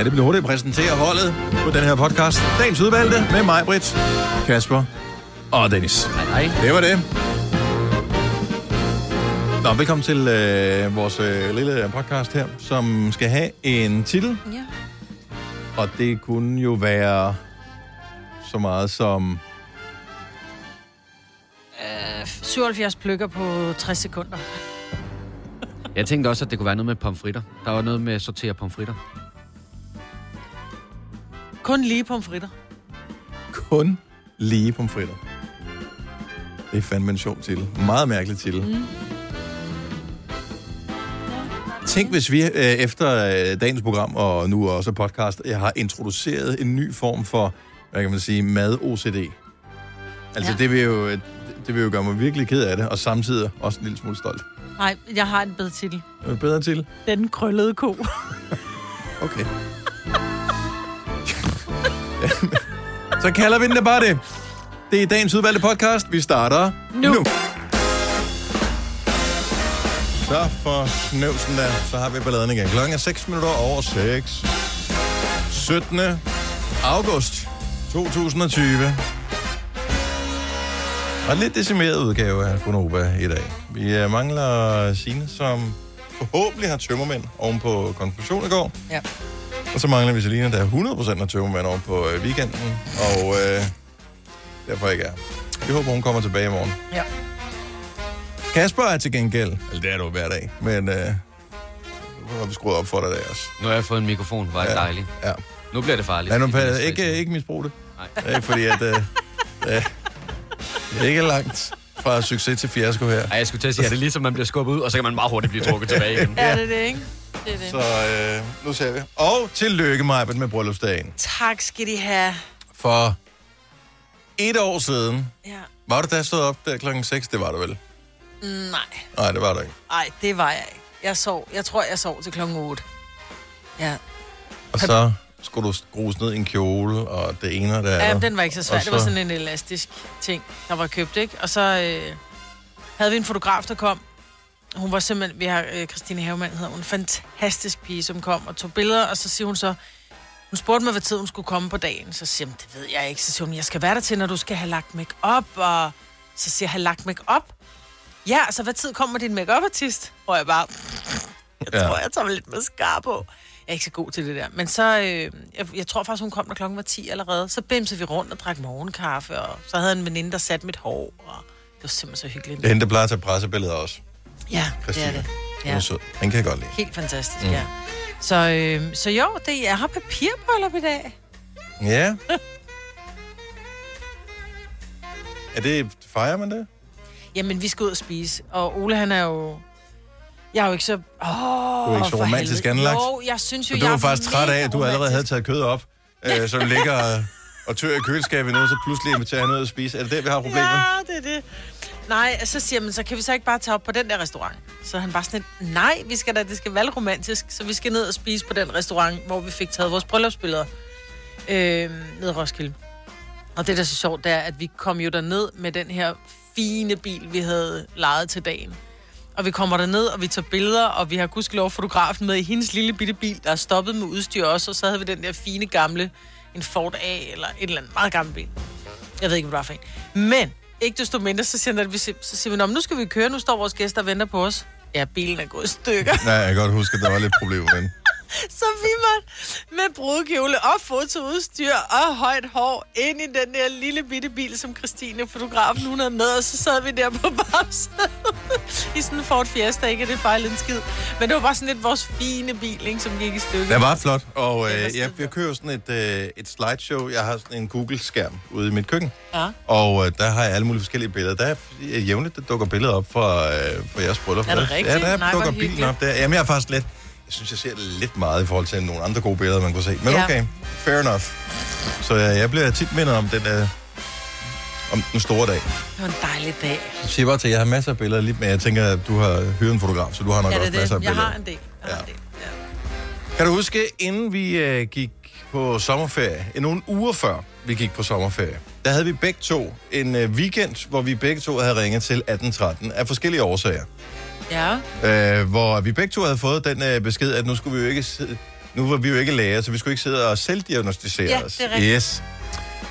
Ja, det bliver hurtigt at præsentere holdet på den her podcast. Dagens udvalgte med mig, Britt, Kasper og Dennis. Hej, hej. Det var det. Nå, velkommen til øh, vores øh, lille podcast her, som skal have en titel. Ja. Og det kunne jo være så meget som... Øh, 77 pløkker på 60 sekunder. Jeg tænkte også, at det kunne være noget med pomfritter. Der var noget med at sortere pomfritter. Kun lige pomfritter. kun lige pomfritter. Det er fandme en sjov til. Meget mærkelig til. Mm. Tænk, hvis vi øh, efter øh, dagens program, og nu også podcast, jeg har introduceret en ny form for, hvad kan man sige, mad-OCD. Altså, ja. Det, vil jo, det, det vil jo gøre mig virkelig ked af det, og samtidig også en lille smule stolt. Nej, jeg har en bedre titel. Det bedre til? Den krøllede ko. Okay. Så kalder vi den da bare det. Det er dagens udvalgte podcast. Vi starter Nu. nu. Så for snøvsen der, så har vi balladen igen. Klokken er 6 minutter over 6. 17. august 2020. Og lidt decimeret udgave af Konoba i dag. Vi øh, mangler Signe, som forhåbentlig har tømmermænd oven på konklusion i går. Ja. Og så mangler vi Selina, der er 100% af tømmermænd over på øh, weekenden. Og øh, derfor ikke er. Vi håber, hun kommer tilbage i morgen. Ja. Kasper er til gengæld, eller det er du hver dag, men øh, nu har vi skruet op for dig der også. Nu har jeg fået en mikrofon. Var det Ja. dejligt. Ja. Nu bliver det farligt. Lad nu Det bliver pa- stressende. ikke, ikke misbrug det. Nej. Ikke fordi, at øh, øh, det er ikke langt fra succes til fiasko her. Ej, jeg skulle til at sige, at det er ligesom, man bliver skubbet ud, og så kan man meget hurtigt blive trukket tilbage igen. Ja, det er det, ikke? Det er det. Så øh, nu ser vi. Og tillykke, Majbet, med bryllupsdagen. Tak skal de have. For et år siden, Ja. var du da stået op der klokken 6? Det var du vel? Nej. Nej, det var du ikke. Nej, det var jeg ikke. Jeg sov. Jeg tror, jeg sov til klokken 8. Ja. Og så skulle du skrues ned i en kjole, og det ene og det andet. ja den var ikke så svær. Og Det var så- sådan en elastisk ting, der var købt, ikke? Og så øh, havde vi en fotograf, der kom. Hun var simpelthen, vi har øh, Christine Havemann, hedder hun, en fantastisk pige, som kom og tog billeder, og så siger hun så, hun spurgte mig, hvad tid hun skulle komme på dagen. Så siger hun, det ved jeg ikke. Så siger hun, jeg skal være der til, når du skal have lagt make op og så siger jeg, have lagt make op Ja, så hvad tid kommer din make artist Og jeg bare, jeg Ja. tror, jeg tager mig lidt mascara på. Jeg er ikke så god til det der. Men så, øh, jeg, jeg tror faktisk, hun kom, når klokken var 10 allerede. Så bimsede vi rundt og drak morgenkaffe, og så havde en veninde, der satte mit hår. Og det var simpelthen så hyggeligt. Det er hende, der plejer at tage pressebilleder også. Ja, det Christine. er det. Hun er Ja. sød. Den kan jeg godt lide. Helt fantastisk, mm. ja. Så, øh, så jo, det, jeg har papirbryllup i dag. Ja. er det, fejrer man det? Jamen, vi skal ud og spise. Og Ole, han er jo... Jeg er jo ikke så... Åh, Du er ikke så romantisk helvede. anlagt. Jo, jeg synes jo, jeg du var er faktisk træt af, at du allerede havde taget kød op, øh, så du ligger og, og tør i køleskabet nu, så pludselig inviterer han ud og spise. Er det der, vi har problemet? Ja, det er det. Nej, så siger man, så kan vi så ikke bare tage op på den der restaurant? Så han bare sådan nej, vi skal da, det skal være romantisk, så vi skal ned og spise på den restaurant, hvor vi fik taget vores bryllupsbilleder øh, ned i Roskilde. Og det, der er så sjovt, det er, at vi kom jo derned med den her fine bil, vi havde lejet til dagen. Og vi kommer derned, og vi tager billeder, og vi har gudskelov fotografen med i hendes lille bitte bil, der er stoppet med udstyr også, og så havde vi den der fine gamle, en Ford A, eller et eller andet meget gammel bil. Jeg ved ikke, hvad det var for en. Men, ikke desto mindre, så siger, vi, så siger vi, "Nå, nu skal vi køre, nu står vores gæster og venter på os. Ja, bilen er gået i stykker. Nej, jeg kan godt huske, at der var lidt problemer med den. Så vi måtte med brudkjole og fotoudstyr og højt hår ind i den der lille bitte bil, som Christine, fotografen, hun havde med, og så sad vi der på bagsædet i sådan en Ford Fiesta, ikke det fejlede en skid. Men det var bare sådan lidt vores fine bil, ikke, som gik i stykker. Det var flot, og øh, jeg, jeg kører sådan et, øh, et slideshow. Jeg har sådan en Google-skærm ude i mit køkken, Ja. og øh, der har jeg alle mulige forskellige billeder. Der er øh, jævnligt, der dukker billeder op fra, øh, fra jeres bryllup. Er det rigtigt? Ja, der Nej, dukker bilen op der. Jamen, jeg er faktisk lidt... Jeg synes, jeg ser lidt meget i forhold til nogle andre gode billeder, man kunne se. Men Ja. okay, fair enough. Så jeg, jeg bliver tit mindet om den, øh, om den store dag. Det var en dejlig dag. Jeg siger bare til, at jeg har masser af billeder, lige, men jeg tænker, at du har hyret en fotograf, så du har nok Ja, også det er masser af det. Jeg billeder. har en del. Jeg har Ja. en del. Ja. Kan du huske, inden vi øh, gik på sommerferie, øh, nogle uger før vi gik på sommerferie, der havde vi begge to en øh, weekend, hvor vi begge to havde ringet til 1813 af forskellige årsager. Ja. Øh, hvor vi begge to havde fået den øh, besked, at nu skulle vi jo ikke sidde, Nu var vi jo ikke læger, så vi skulle ikke sidde og selvdiagnostisere Ja, os. det er rigtigt. Yes.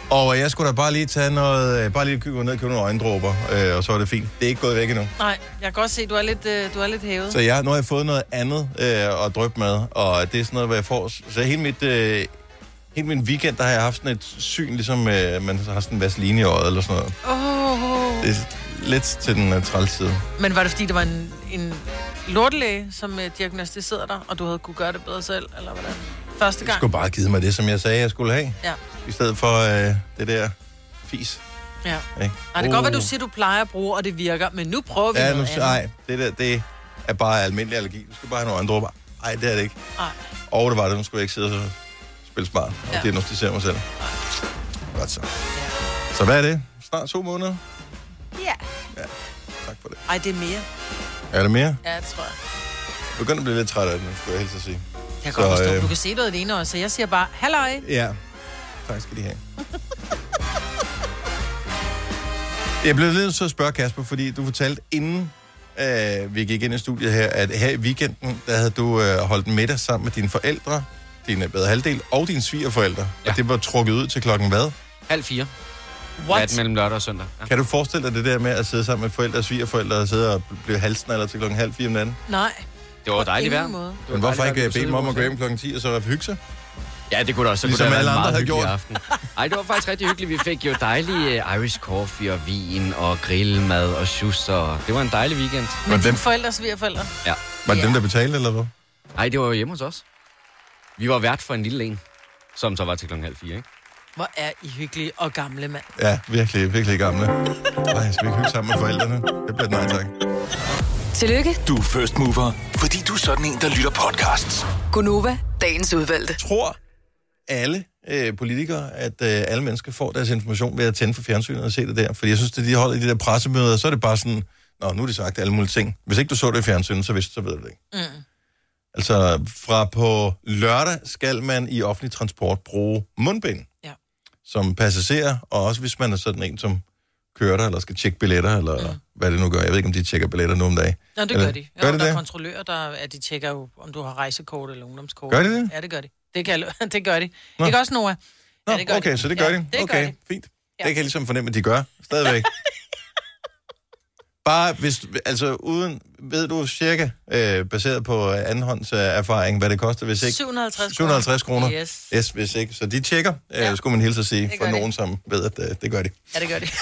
Og øh, jeg skulle da bare lige tage noget, øh, bare lige gå ned og købe nogle øjendråber, øh, og så var det fint. Det er ikke gået væk endnu. Nej, jeg kan godt se, du er lidt, øh, du er lidt hævet. Så jeg, nu har jeg fået noget andet øh, at drøbe med, og det er sådan noget, hvor jeg får... Så hele mit, øh, hele min weekend, der har jeg haft sådan et syn, ligesom øh, man har sådan en vaseline i øjet eller sådan noget. Oh. Det lidt til den uh, træls side. Men var det fordi, der var en, en lortelæge, som øh, diagnostiserede dig, og du havde kunne gøre det bedre selv, eller hvordan? Første Jeg gang? skulle bare have givet mig det, som jeg sagde, jeg skulle have. Ja. I stedet for øh, det der fis. ja. Ikke? Ej, det kan godt være, du Uh. siger, du plejer at bruge, og det virker, men nu prøver vi Ja, nu, noget andet. nej, det der, det er bare almindelig allergi. Du skal bare have nogle andre dråber. Nej, det er det ikke. Nej. Og det var det, nu skulle jeg ikke sidde og spille smart og Ja. diagnostisere mig selv. Godt så. Ja. Så hvad er det? Snart to måneder? Ja. Tak for det. Ej, det er mere. Er det mere? Ja, det tror jeg. Jeg begynder at blive lidt træt af det, nu, skulle jeg helst at sige. Jeg kan Så, godt forstå, øh, du kan se noget det ene øje, så jeg siger bare, halløj. Ja. Tak skal de have. jeg blev lidt til at spørge Kasper, fordi du fortalte inden øh, vi gik ind i studiet her, at her i weekenden, der havde du øh, holdt middag sammen med dine forældre, din bedre halvdel og dine svigerforældre. Ja. Ja. Og det var trukket ud til klokken hvad? Halv fire. What? Nat mellem lørdag og søndag. Ja. Kan du forestille dig det der med at sidde sammen med forældre og svigerforældre og sidde og blive halsen eller til klokken halv fire om natten? Nej. Det var dejligt vejr. var Men hvorfor ikke øh, bede dem om at gå hjem klokken 10 og så hygge sig? Ja, det kunne da også. Så Ligesom kunne det alle andre meget hyggelig aften. Ej, det var faktisk rigtig hyggeligt. Vi fik jo dejlig uh, Irish coffee og vin og grillmad og shoes, og det var en dejlig weekend. Men dem- dine forældre, svigerforældre? Ja. Var det Ja. dem, der betalte, eller hvad? Ej, det var jo hjemme hos os. Vi var vært for en lille en, som så var til klokken halv fire, ikke? Hvor er I hyggelige og gamle, mand. Ja, virkelig, virkelig gamle. Ej, skal vi ikke hygge sammen med forældrene? Det bliver et nej, tak. Tillykke, Du er first mover, fordi du er sådan en, der lytter podcasts. Gunova, dagens udvalgte. Tror alle øh, politikere, at øh, alle mennesker får deres information ved at tænde for fjernsynet og se det der? Fordi jeg synes, at de holder i de der pressemøder, så er det bare sådan, Nå, nu er det sagt alle mulige ting. Hvis ikke du så det i fjernsynet, så vidste så ved du det ikke. Mm. Altså, fra på lørdag skal man i offentlig transport bruge mundbind. Ja. Som passager, og også hvis man er sådan en, som kører der, eller skal tjekke billetter, eller mm. hvad det nu gør. Jeg ved ikke, om de tjekker billetter nu om dagen. Nå, det Eller- gør de. Jo, gør de der er det? kontrollører, der, at de tjekker jo, om du har rejsekort eller ungdomskort. Gør de det? Ja, det gør de. Det, kan, det gør de. Nå. Ikke også, Noah? Nå, Ja, det gør okay, de. så det gør Ja, de. det gør okay, de. fint. Ja. Det kan jeg ligesom fornemme, at de gør. Stadigvæk. Bare hvis, altså uden, ved du cirka, øh, baseret på andenhånds øh, erfaring, hvad det koster, hvis ikke? 750 750 kroner. Yes. Yes, hvis ikke. Så de tjekker, øh, Ja. skulle man hilse at sige, for de. nogen, som ved, at øh, det gør de. Ja, det gør de.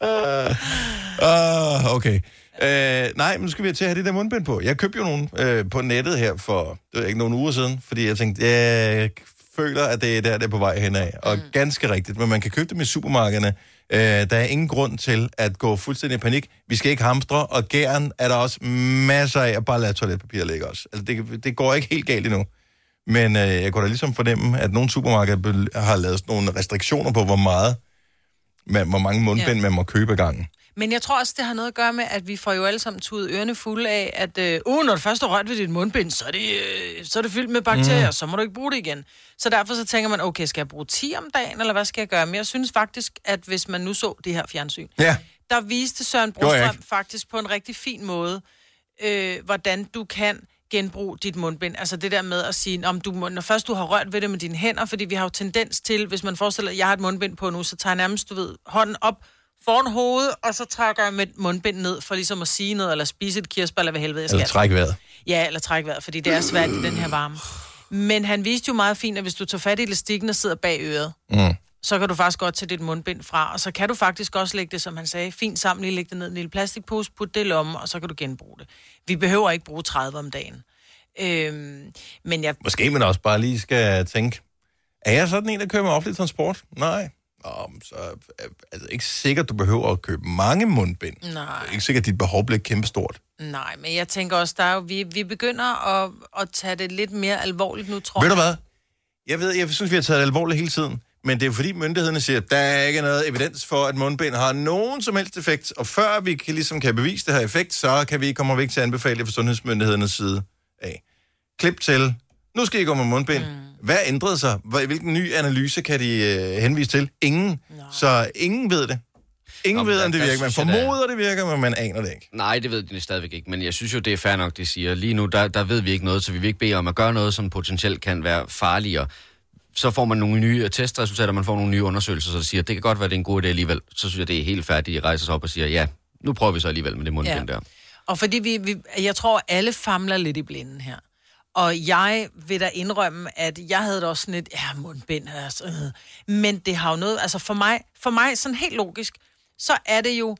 Ah, okay. Øh, nej, men nu skal vi til at have det der mundbind på. Jeg købte jo nogle øh, på nettet her for det ikke nogle uger siden, fordi jeg tænkte, jeg føler, at det er der, det er på vej henad. Og mm. ganske rigtigt, men man kan købe dem i supermarkederne. Øh, der er ingen grund til at gå fuldstændig i panik. Vi skal ikke hamstre, og gæren er der også masser af at bare lade toiletpapir ligge også. Altså, det, det går ikke helt galt endnu. Men øh, jeg kunne da ligesom fornemme, at nogle supermarkeder har lavet sådan nogle restriktioner på, hvor meget, man, hvor mange mundbind Ja. man må købe ad gangen. Men jeg tror også, det har noget at gøre med, at vi får jo alle sammen tudet ørerne fulde af, at øh, uh, når du først har rørt ved dit mundbind, så er det, øh, så er det fyldt med bakterier, mm. så må du ikke bruge det igen. Så derfor så tænker man, okay, skal jeg bruge 10 om dagen, eller hvad skal jeg gøre? Men jeg synes faktisk, at hvis man nu så det her fjernsyn, Ja, der viste Søren Brostrøm faktisk på en rigtig fin måde, øh, hvordan du kan genbruge dit mundbind. Altså det der med at sige, om du må, når først du har rørt ved det med dine hænder, fordi vi har jo tendens til, hvis man forestiller, at jeg har et mundbind på nu, så tager jeg nærmest, du ved, hånden op foran hovedet, og så trækker jeg mit mundbind ned, for ligesom at sige noget, eller spise et kirsebær, eller hvad helvede jeg skal. eller træk vejret. Ja, eller træk vejret, fordi det er svært i den her varme. Men han viste jo meget fint, at hvis du tager fat i elastikken og sidder bag øret, Mm. så kan du faktisk godt tage dit mundbind fra, og så kan du faktisk også lægge det, som han sagde, fint sammen, lige lægge det ned i en lille plastikpose, putte det i lommen, og så kan du genbruge det. Vi behøver ikke bruge 30 om dagen. Øhm, men jeg, Måske man også bare lige skal tænke, er jeg sådan en, der kører med offentlig transport? Nej. Men så er altså, ikke sikkert, du behøver at købe mange mundbind. nej, Det er ikke sikkert, at dit behov bliver kæmpestort. nej, men jeg tænker også, der er jo, vi, vi begynder at, at tage det lidt mere alvorligt nu, tror Ved jeg. du hvad? Jeg ved, jeg synes, vi har taget det alvorligt hele tiden. Men det er fordi myndighederne siger, at der er ikke noget evidens for, at mundbind har nogen som helst effekt. Og før vi kan, ligesom kan bevise det her effekt, så kan vi komme væk til at anbefale det fra sundhedsmyndighedernes side af. Klip til. Nu skal I gå med mundbind. Mm. Hvad ændrede sig? Hvad- Hvilken ny analyse kan de øh, henvise til? Ingen. Så ingen ved det. Ingen Nå, ved, om det virker. Man synes jeg formoder, det virker, men man aner det ikke. Nej, det ved de stadigvæk ikke, men jeg synes jo, det er fair nok, de siger. Lige nu, der, der ved vi ikke noget, så vi vil ikke bede om at gøre noget, som potentielt kan være farligere. Så får man nogle nye testresultater, man får nogle nye undersøgelser, så det siger, det kan godt være, det er en god idé alligevel. Så synes jeg, det er helt færdigt, de rejser sig op og siger, ja, nu prøver vi så alligevel med det mundbind Ja. der. Og fordi vi, vi, jeg tror, alle famler lidt i blinden her. Og jeg vil da indrømme, at jeg havde da også sådan et, ja, mundbind, altså, øh. men det har jo noget, altså for mig, for mig sådan helt logisk, så er det jo,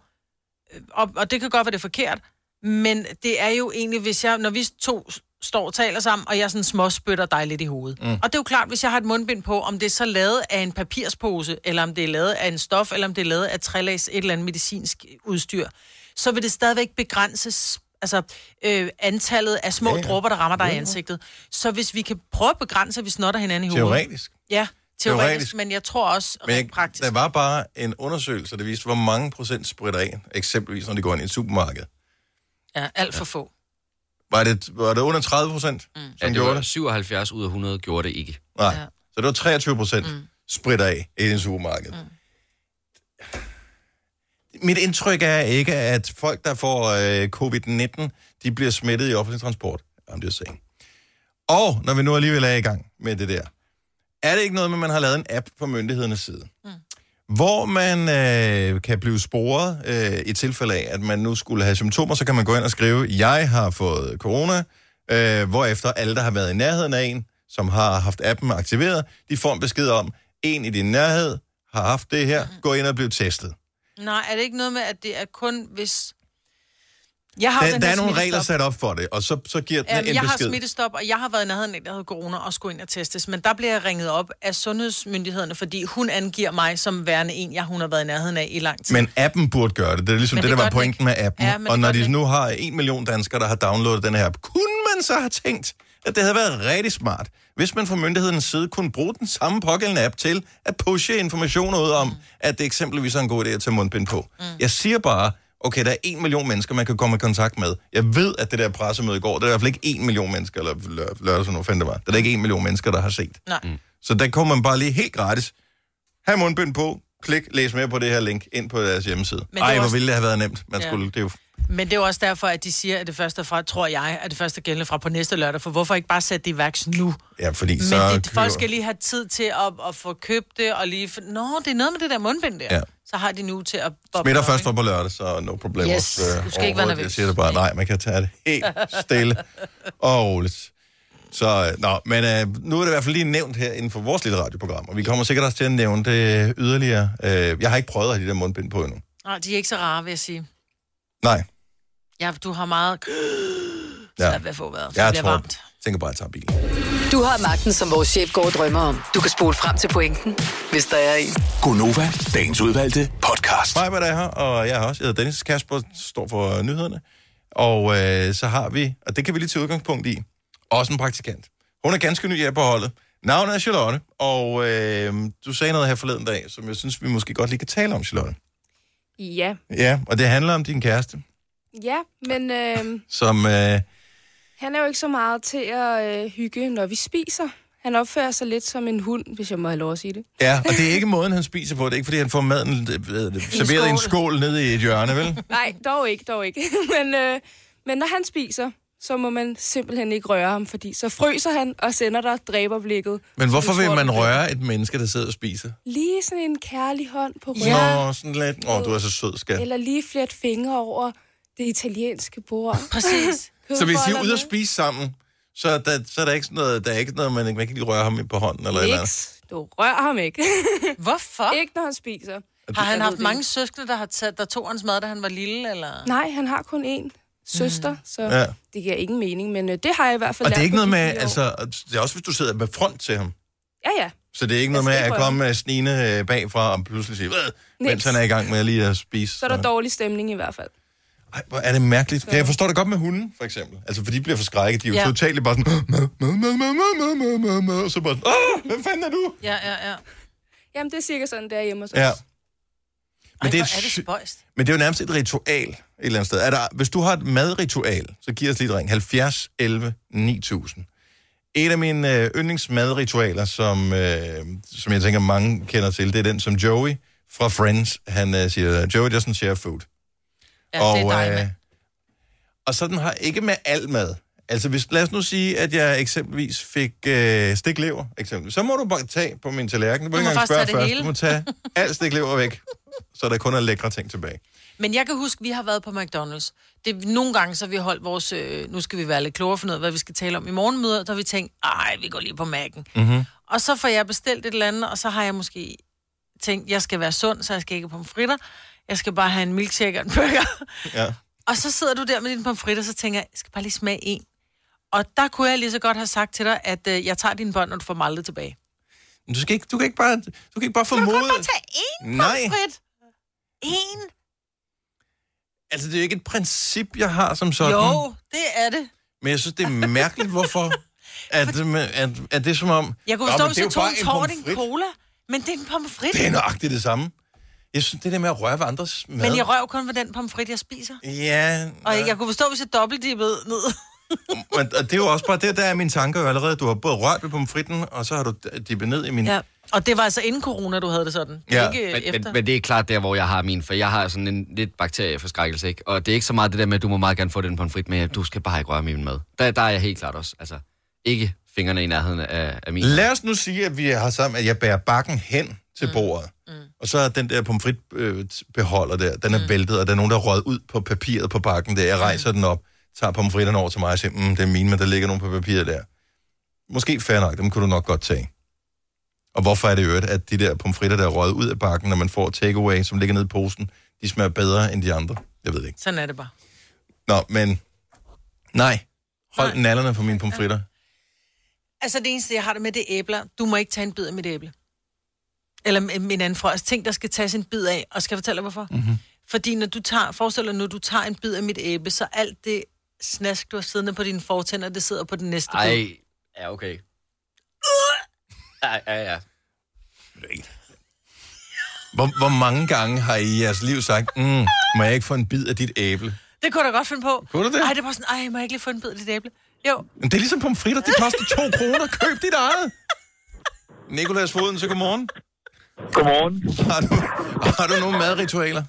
øh, og, og det kan godt være det er forkert, men det er jo egentlig, hvis jeg, når vi to står og taler sammen, og jeg sådan småspytter dig lidt i hovedet. Mm. Og det er jo klart, hvis jeg har et mundbind på, om det er så lavet af en papirspose, eller om det er lavet af en stof, eller om det er lavet af trælags, et eller andet medicinsk udstyr, så vil det stadigvæk begrænses altså øh, antallet af små Ja, ja, ja. ja. dråber, der rammer dig i ansigtet. Så hvis vi kan prøve at begrænse, at vi snotter hinanden i hovedet. Teoretisk. Ja, teoretisk, Teoretisk. men jeg tror også Men jeg, praktisk. der var bare en undersøgelse, der viste, hvor mange procent spritter af, eksempelvis når de går ind i et supermarked. Ja, alt for få. Var det, var det under 30 procent, mm. som Ja, det gjorde var det? 77 ud af 100 gjorde det ikke. Nej. Ja. Så det var 23 procent mm. spritter af i en supermarked. Mm. Mit indtryk er ikke, at folk, der får øh, covid-19, de bliver smittet i offentlig transport. I'm just saying. Og når vi nu alligevel er i gang med det der, er det ikke noget med, at man har lavet en app på myndighedernes side? Mm. Hvor man øh, kan blive sporet øh, i tilfælde af, at man nu skulle have symptomer, så kan man gå ind og skrive, jeg har fået corona, øh, hvorefter alle, der har været i nærheden af en, som har haft appen aktiveret, de får en besked om, en i din nærhed har haft det her, gå ind og bliv testet. Nej, er det ikke noget med, at det er kun hvis... Jeg har Der, den der er nogle regler sat op for det, og så, så giver den Jamen, en jeg har besked. smittestop, og jeg har været i nærheden af, der hedder corona, og skulle ind og testes. Men der bliver jeg ringet op af sundhedsmyndighederne, fordi hun angiver mig som værende en, jeg hun har været i nærheden af i lang tid. Men appen burde gøre det. Det er ligesom Men det, det der var pointen ikke. med appen. Ja, og når de den nu har en million danskere, der har downloadet den her app, kunne man så have tænkt, at det havde været rigtig smart, hvis man fra myndighedens side kunne bruge den samme pågældende app til at pushe informationer ud om, mm. at det eksempelvis er en god idé at tage mundbind på. Mm. Jeg siger bare, okay, der er en million mennesker, man kan komme i kontakt med. Jeg ved, at det der pressemøde i går, der er i hvert fald ikke en million mennesker, eller lør- lørdag, som nu fandt det var. Der er ikke en million mennesker, der har set. Nej. Mm. Så der kommer man bare lige helt gratis. Ha' mundbind på, klik, læs mere på det her link ind på deres hjemmeside. er Ej, hvor også- ville det have været nemt. Man Ja. skulle, det er jo Men det er jo også derfor, at de siger, at det første er fra, tror jeg, at det første er gældende fra på næste lørdag. For hvorfor ikke bare sætte det i værks nu? Ja, fordi Men så... det, folk skal lige have tid til at, at få købt det, og lige... Nå, det er noget med det der mundbind der. Ja. Så har de nu til at... boble Smitter op, først var på lørdag, så no problem. Yes, du skal ikke være nervøs. Jeg siger det bare, nej, man kan tage det helt stille og roligt. Så, øh, nå, men øh, nu er det i hvert fald lige nævnt her inden for vores lille radioprogram, og vi kommer sikkert også til at nævne det yderligere. Øh, jeg har ikke prøvet at have de der mundbind på endnu. Nej, de er ikke så rare, vil jeg sige. Nej, Ja, du har meget... Ja. Ja. ved at få vejret. Det jeg bliver tror, varmt. tænker bare, at jeg tager bilen. Du har magten, som vores chef går og drømmer om. Du kan spole frem til pointen, hvis der er en. Gonova, dagens udvalgte podcast. Mig, hvad der er her, og jeg har også. Jeg hedder Dennis Kasper, står for nyhederne. Og øh, så har vi, og det kan vi lige tage udgangspunkt i, også en praktikant. Hun er ganske ny her på holdet. Navnet er Charlotte, og øh, du sagde noget her forleden dag, som jeg synes, vi måske godt lige kan tale om, Charlotte. Ja, Ja, og det handler om din kæreste, ja, men øh, som... Øh, han er jo ikke så meget til at øh, hygge, når vi spiser. Han opfører sig lidt som en hund, hvis jeg må have lov at sige det. ja, og det er ikke måden, han spiser på. Det er ikke, fordi han får maden øh, det, serveret i en skål. skål nede i et hjørne, vel? Nej, dog ikke, dog ikke. men, øh, men når han spiser, så må man simpelthen ikke røre ham, fordi så fryser han og sender dig dræberblikket. Men hvorfor vil man røre et menneske, der sidder og spiser? Lige sådan en kærlig hånd på. Ja. Nå, sådan lidt. Åh, du er så sød, skat. Eller lige flet fingre over det italienske bord. Præcis. Så hvis I er ude at spise sammen, så er der, så er der ikke sådan noget, der er ikke noget, man, man kan lige røre ham på hånden eller et eller andet. Niks. Du rører ham ikke. Hvorfor? ikke når han spiser. Har han haft mange søskende, der, har taget, der tog hans mad, da han var lille? Eller? Nej, han har kun én søster, mm. så ja. det giver ingen mening, men øh, det har jeg i hvert fald Og det er ikke noget med, altså, det er også hvis du sidder med front til ham. Ja, ja. Så det er ikke noget med at komme snine øh, bagfra og pludselig sige, mens han er i gang med lige at spise. Så er der dårlig stemning i hvert fald. Ej, hvor er det mærkeligt. Så... Jeg forstår det godt med hunden, for eksempel. Altså, for de bliver forskrækket. De er jo totalt bare sådan... Og så bare... Åh, hvem fanden er du? Ja, ja, ja. Jamen, det er cirka sådan, der hjemme hos os. Ja. Ej, Men det, er er det spøjst. men det er jo nærmest et ritual et eller andet sted. Er der, hvis du har et madritual, så giv os lige et ring. 70 11 9000. Et af mine øh, yndlingsmadritualer, som, øh, som jeg tænker mange kender til, det er den, som Joey fra Friends. Han øh, siger, Joey doesn't share food. Ja, det er dig, øh, og sådan har ikke med al mad. Altså, hvis, lad os nu sige, at jeg eksempelvis fik øh, stiklever, eksempelvis. Så må du bare tage på min tallerken. Du må Du ikke må engang spørge tage det først. hele. Du må tage alt stiklever væk, så der kun er lækre ting tilbage. Men jeg kan huske, vi har været på McDonald's. Det, nogle gange så har vi holdt vores... Øh, nu skal vi være lidt klogere for noget, hvad vi skal tale om i morgenmøder. Der har vi tænkt, ej, vi går lige på Mac'en. Mm-hmm. Og så får jeg bestilt et eller andet, og så har jeg måske tænkt, jeg skal være sund, så jeg skal ikke på fritter. Jeg skal bare have en milkshake og en burger. Ja. Og så sidder du der med din pomfritter, og så tænker jeg, jeg skal bare lige smage en. Og der kunne jeg lige så godt have sagt til dig, at øh, jeg tager dine bånd, og du får dem aldrig tilbage. Men Du, skal ikke, du, kan ikke bare, du kan ikke bare Du kan formode... bare tage én Nej. En? Altså, det er jo ikke et princip, jeg har som sådan. Jo, det er det. Men jeg synes, det er mærkeligt, hvorfor... At, at, at det er som om... Jeg kunne forstå, hvis er jeg tog en tårt en cola. Men det er en pomfrit. Det er nøjagtigt det samme. Jeg synes, det der med at røre ved andres mad... Men jeg rører kun ved den pomfrit, jeg spiser. Ja, Og ja. jeg kunne forstå, hvis jeg dobbeltdippede ned. Men, og det er jo også bare det, der er mine tanker jo allerede. Du har både rørt ved pomfritten, og så har du dippet ned i min... ja. Og det var altså inden corona, du havde det sådan. Ja. ikke Men, efter. men, men det er klart der, hvor jeg har min, for jeg har sådan en lidt bakterieforskrækkelse, ikke? Og det er ikke så meget det der med, at du må meget gerne få den på en frit, men du skal bare ikke røre min mad. Der, der er jeg helt klart også. Altså, ikke fingrene i nærheden af, af min. Lad os nu sige, at vi har sammen, at jeg bærer bakken hen til bordet. Mm. Og så er den der pomfritbeholder der, den er mm. væltet, og der er nogen, der er røget ud på papiret på bakken der. Jeg rejser den op, tager pomfritterne over til mig og siger, mm, det er mine, men der ligger nogen på papiret der. Måske fair nok, dem kunne du nok godt tage. Og hvorfor er det i øvrigt, at de der pomfritter, der er røget ud af bakken, når man får takeaway, som ligger nede i posen, de smager bedre end de andre? Jeg ved det ikke. Sådan er det bare. Nå, men nej. Hold Nej. nallerne på mine pomfritter. Altså det eneste, jeg har det med, det er æbler. Du må ikke tage en bid af mit æble. Eller min anden frøs. Ting, der skal tages en bid af. Og skal jeg fortælle dig, hvorfor? Mm-hmm. Fordi når du tager, forestil dig, når du tager en bid af mit æble, så alt det snask, du har siddende på dine fortænder, det sidder på den næste bid. Ej, ja, okay. Ja, ja, ja. Hvor, hvor mange gange har I i jeres liv sagt, mm, må jeg ikke få en bid af dit æble? Det kunne jeg da godt finde på. Kunne du det? Ej, det var sådan, ej, må jeg ikke lige få en bid af dit æble? Jo. Men det er ligesom pomfritter, det koster to kroner. Køb dit eget. Nikolas Foden, så godmorgen. Godmorgen. Har du, har du nogle madritualer?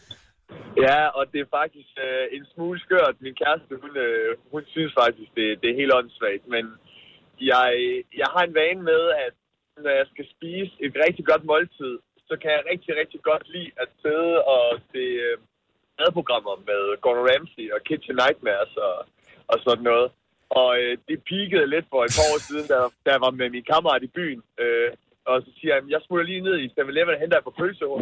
Ja, og det er faktisk øh, en smule skørt. Min kæreste, hun, øh, hun synes faktisk, det, det er helt åndssvagt. Men jeg, jeg har en vane med, at når jeg skal spise et rigtig godt måltid, så kan jeg rigtig, rigtig godt lide at sidde og se øh, madprogrammer med Gordon Ramsay og Kitchen Nightmares og, og sådan noget. Og øh, det peakede lidt for et par år siden, da, da jeg var med min kammerat i byen. Øh, og så siger jeg, jeg smutter lige ned i 7-Eleven og henter et par pølseord.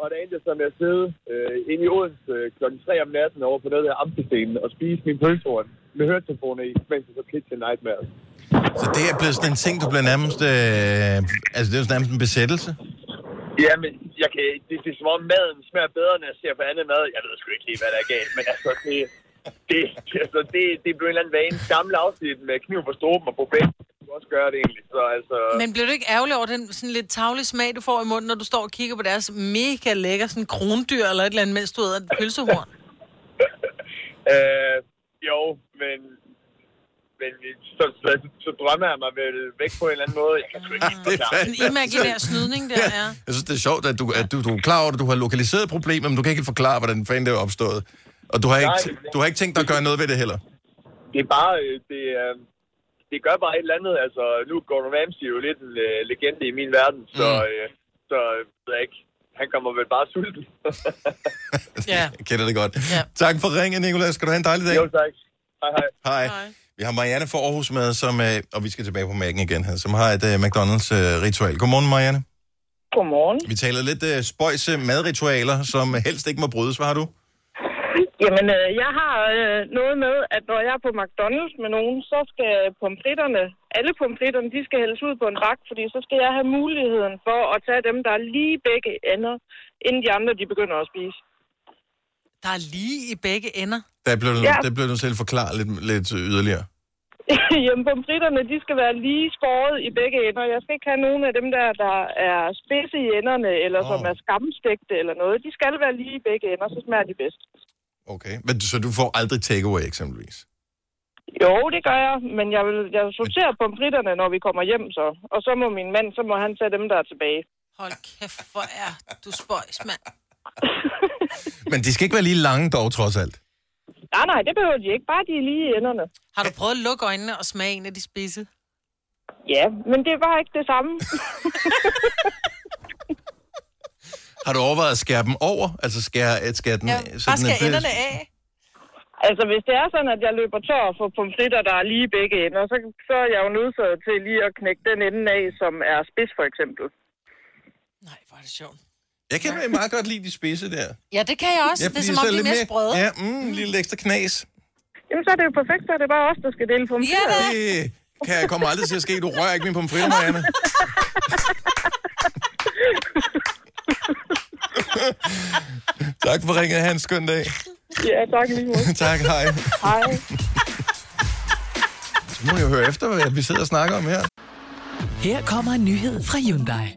Og der endte jeg så med at sidde øh, inde i Odense øh, klokken 3 om natten over på noget af amfiscenen og spise min pølseord med høretelefoner i, mens jeg så Kitchen Nightmares. Så det er blevet sådan en ting, du bliver nærmest... Øh, altså, det er jo nærmest en besættelse. Ja, men jeg kan, det, det er som om maden smager bedre, når jeg ser på andet mad. Jeg ved sgu ikke lige, hvad der er galt, men altså, det, det, altså, det, det blev en eller anden vane. Gamle afsnit med kniv på stroben og på bæk. Kunne også gøre det egentlig. Så altså, Men bliver du ikke ærgerlig over den sådan lidt tavlige smag, du får i munden, når du står og kigger på deres mega lækker sådan krondyr eller et eller andet, mens du æder et pølsehorn? øh, jo, men, men så, så, så, drømmer jeg mig vel væk på en eller anden måde. Jeg kan sgu ikke helt Det er forklare. En imaginær snydning der, ja. Jeg synes, det er sjovt, at du, at du, du er klar over, at du har lokaliseret problemet, men du kan ikke forklare, hvordan fanden det er opstået. Og du har, ikke, Nej. du har ikke tænkt dig at gøre noget ved det heller. Det er bare, øh, det, øh, det gør bare et eller andet. Altså, nu er Gordon Ramsay jo lidt en øh, legende i min verden, så, Mm. øh, så øh, ved jeg ikke. Han kommer vel bare sulten. Ja. Jeg kender det godt. Ja. Tak for ringen, Nicolas. Skal du have en dejlig dag? jo, tak. Hej, hej. Hej. Hej. Vi har Marianne fra Aarhus med, som, øh, og vi skal tilbage på mærken igen her, som har et øh, McDonald's-ritual. Godmorgen, Marianne. Godmorgen. Vi taler lidt øh, spøjse madritualer, som helst ikke må brydes. Hvad har du? Jamen, øh, jeg har øh, noget med, at når jeg er på McDonald's med nogen, så skal pomfritterne, alle pomfritterne, de skal hældes ud på en bak, fordi så skal jeg have muligheden for at tage dem, der er lige begge ender, inden de andre, de begynder at spise. Der er lige i begge ender. Der blev, du, Ja. der blev du selv forklaret lidt, lidt yderligere. Jamen, pomfritterne, de skal være lige skåret i begge ender. Jeg skal ikke have nogen af dem der, der er spidse i enderne, eller oh. som er skamstegte eller noget. De skal være lige i begge ender, så smager de bedst. Okay. Men, så du får aldrig takeaway eksempelvis? Jo, det gør jeg, men jeg vil jeg sorterer pomfritterne, når vi kommer hjem så. Og så må min mand, så må han tage dem, der er tilbage. Hold kæft, hvor er du spøjs, mand. Men de skal ikke være lige lange dog, trods alt. Nej, nej, det behøver de ikke. Bare de er lige i enderne. Har du prøvet at lukke øjnene og smage en af de spidse? Ja, men det var ikke det samme. Har du overvejet at skære dem over? Altså skære, at skære den... Ja, så bare bedst? enderne af. altså, hvis det er sådan, at jeg løber tør for pomfritter, der er lige begge ender, så, så er jeg jo nødsaget til lige at knække den ende af, som er spids, for eksempel. Nej, hvor er det sjovt. Jeg kan meget godt lide de spidse der. Ja, det kan jeg også. Ja, det er som om, så de er lidt mere sprøde. Ja, mm, en lille ekstra knas. Jamen, så er det jo perfekt, så er det bare os, der skal dele pomfritter. Ja, Det kan jeg kommer aldrig til at ske. Du rører ikke min pomfritter, Marianne. tak for ringet. Ha' en skøn dag. Ja, tak lige måde. tak, hej. Hej. Så må jeg jo høre efter, hvad vi sidder og snakker om her. Her kommer en nyhed fra Hyundai.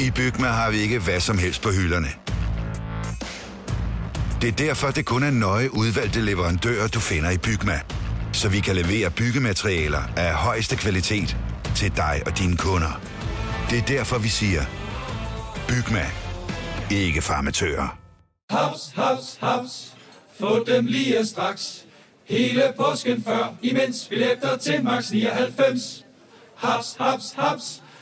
I Bygma har vi ikke hvad som helst på hylderne. Det er derfor, det kun er nøje udvalgte leverandører, du finder i Bygma. Så vi kan levere byggematerialer af højeste kvalitet til dig og dine kunder. Det er derfor, vi siger, Bygma. Ikke farmatører. Haps, haps, haps. Få dem lige straks. Hele påsken før, imens billetter til max 99. Haps, haps, haps.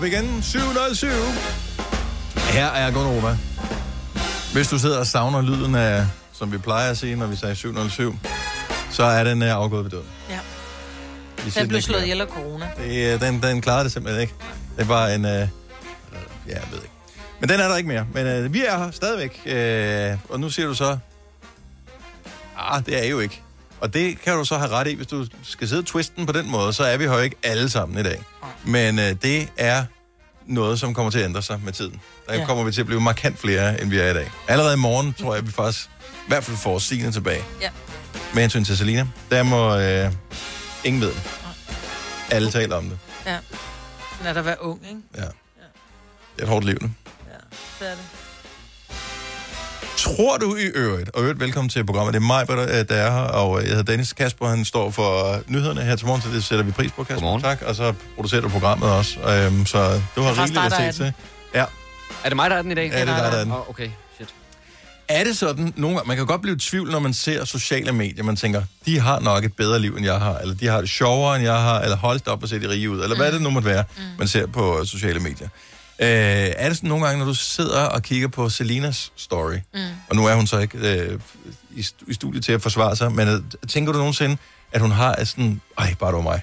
Vi igen. 707. Her er Gonova. Hvis du sidder og savner lyden af, som vi plejer at sige, når vi siger 707, så er den uh, afgået ved døden. Ja. Den blev slået ihjel af corona. Det, øh, den, den klarede det simpelthen ikke. Det var en... Øh, ja, jeg ved ikke. Men den er der ikke mere. Men øh, vi er her stadigvæk. Øh, og nu siger du så... Ah, det er jo ikke. Og det kan du så have ret i, hvis du skal sidde og twiste den på den måde, så er vi her jo ikke alle sammen i dag. Men øh, det er noget, som kommer til at ændre sig med tiden. Der Ja. ja. kommer vi til at blive markant flere, end vi er i dag. Allerede i morgen tror jeg, vi faktisk i hvert fald får Signe tilbage. Ja. Med hensyn til Selina, der må øh, ingen ved. Alle taler om det. Ja. Den er der være ung, ikke? Ja. Det er et hårdt liv nu. Det er det. Tror du i øvrigt, og øvrigt velkommen til programmet, det er mig, der der er her, og jeg hedder Dennis Kasper, han står for nyhederne her til morgen, så det sætter vi pris på, Kasper. Godmorgen. Tak, og så producerer du programmet også, øhm, så du har rigeligt at se til. Ja. Er det mig, der er den i dag? Ja, det er dig, der er den. Oh, okay, shit. Er det sådan, nogle gange, man kan godt blive i tvivl, når man ser sociale medier, man tænker, de har nok et bedre liv, end jeg har, eller de har det sjovere, end jeg har, eller hold da op og se de rige ud, eller hvad det nu måtte være, mm. man ser på sociale medier. Øh, er det sådan nogle gange, når du sidder og kigger på Selinas story, Mm. og nu er hun så ikke øh, i, i studiet til at forsvare sig, men øh, tænker du nogensinde, at hun har sådan, ej, bare var mig.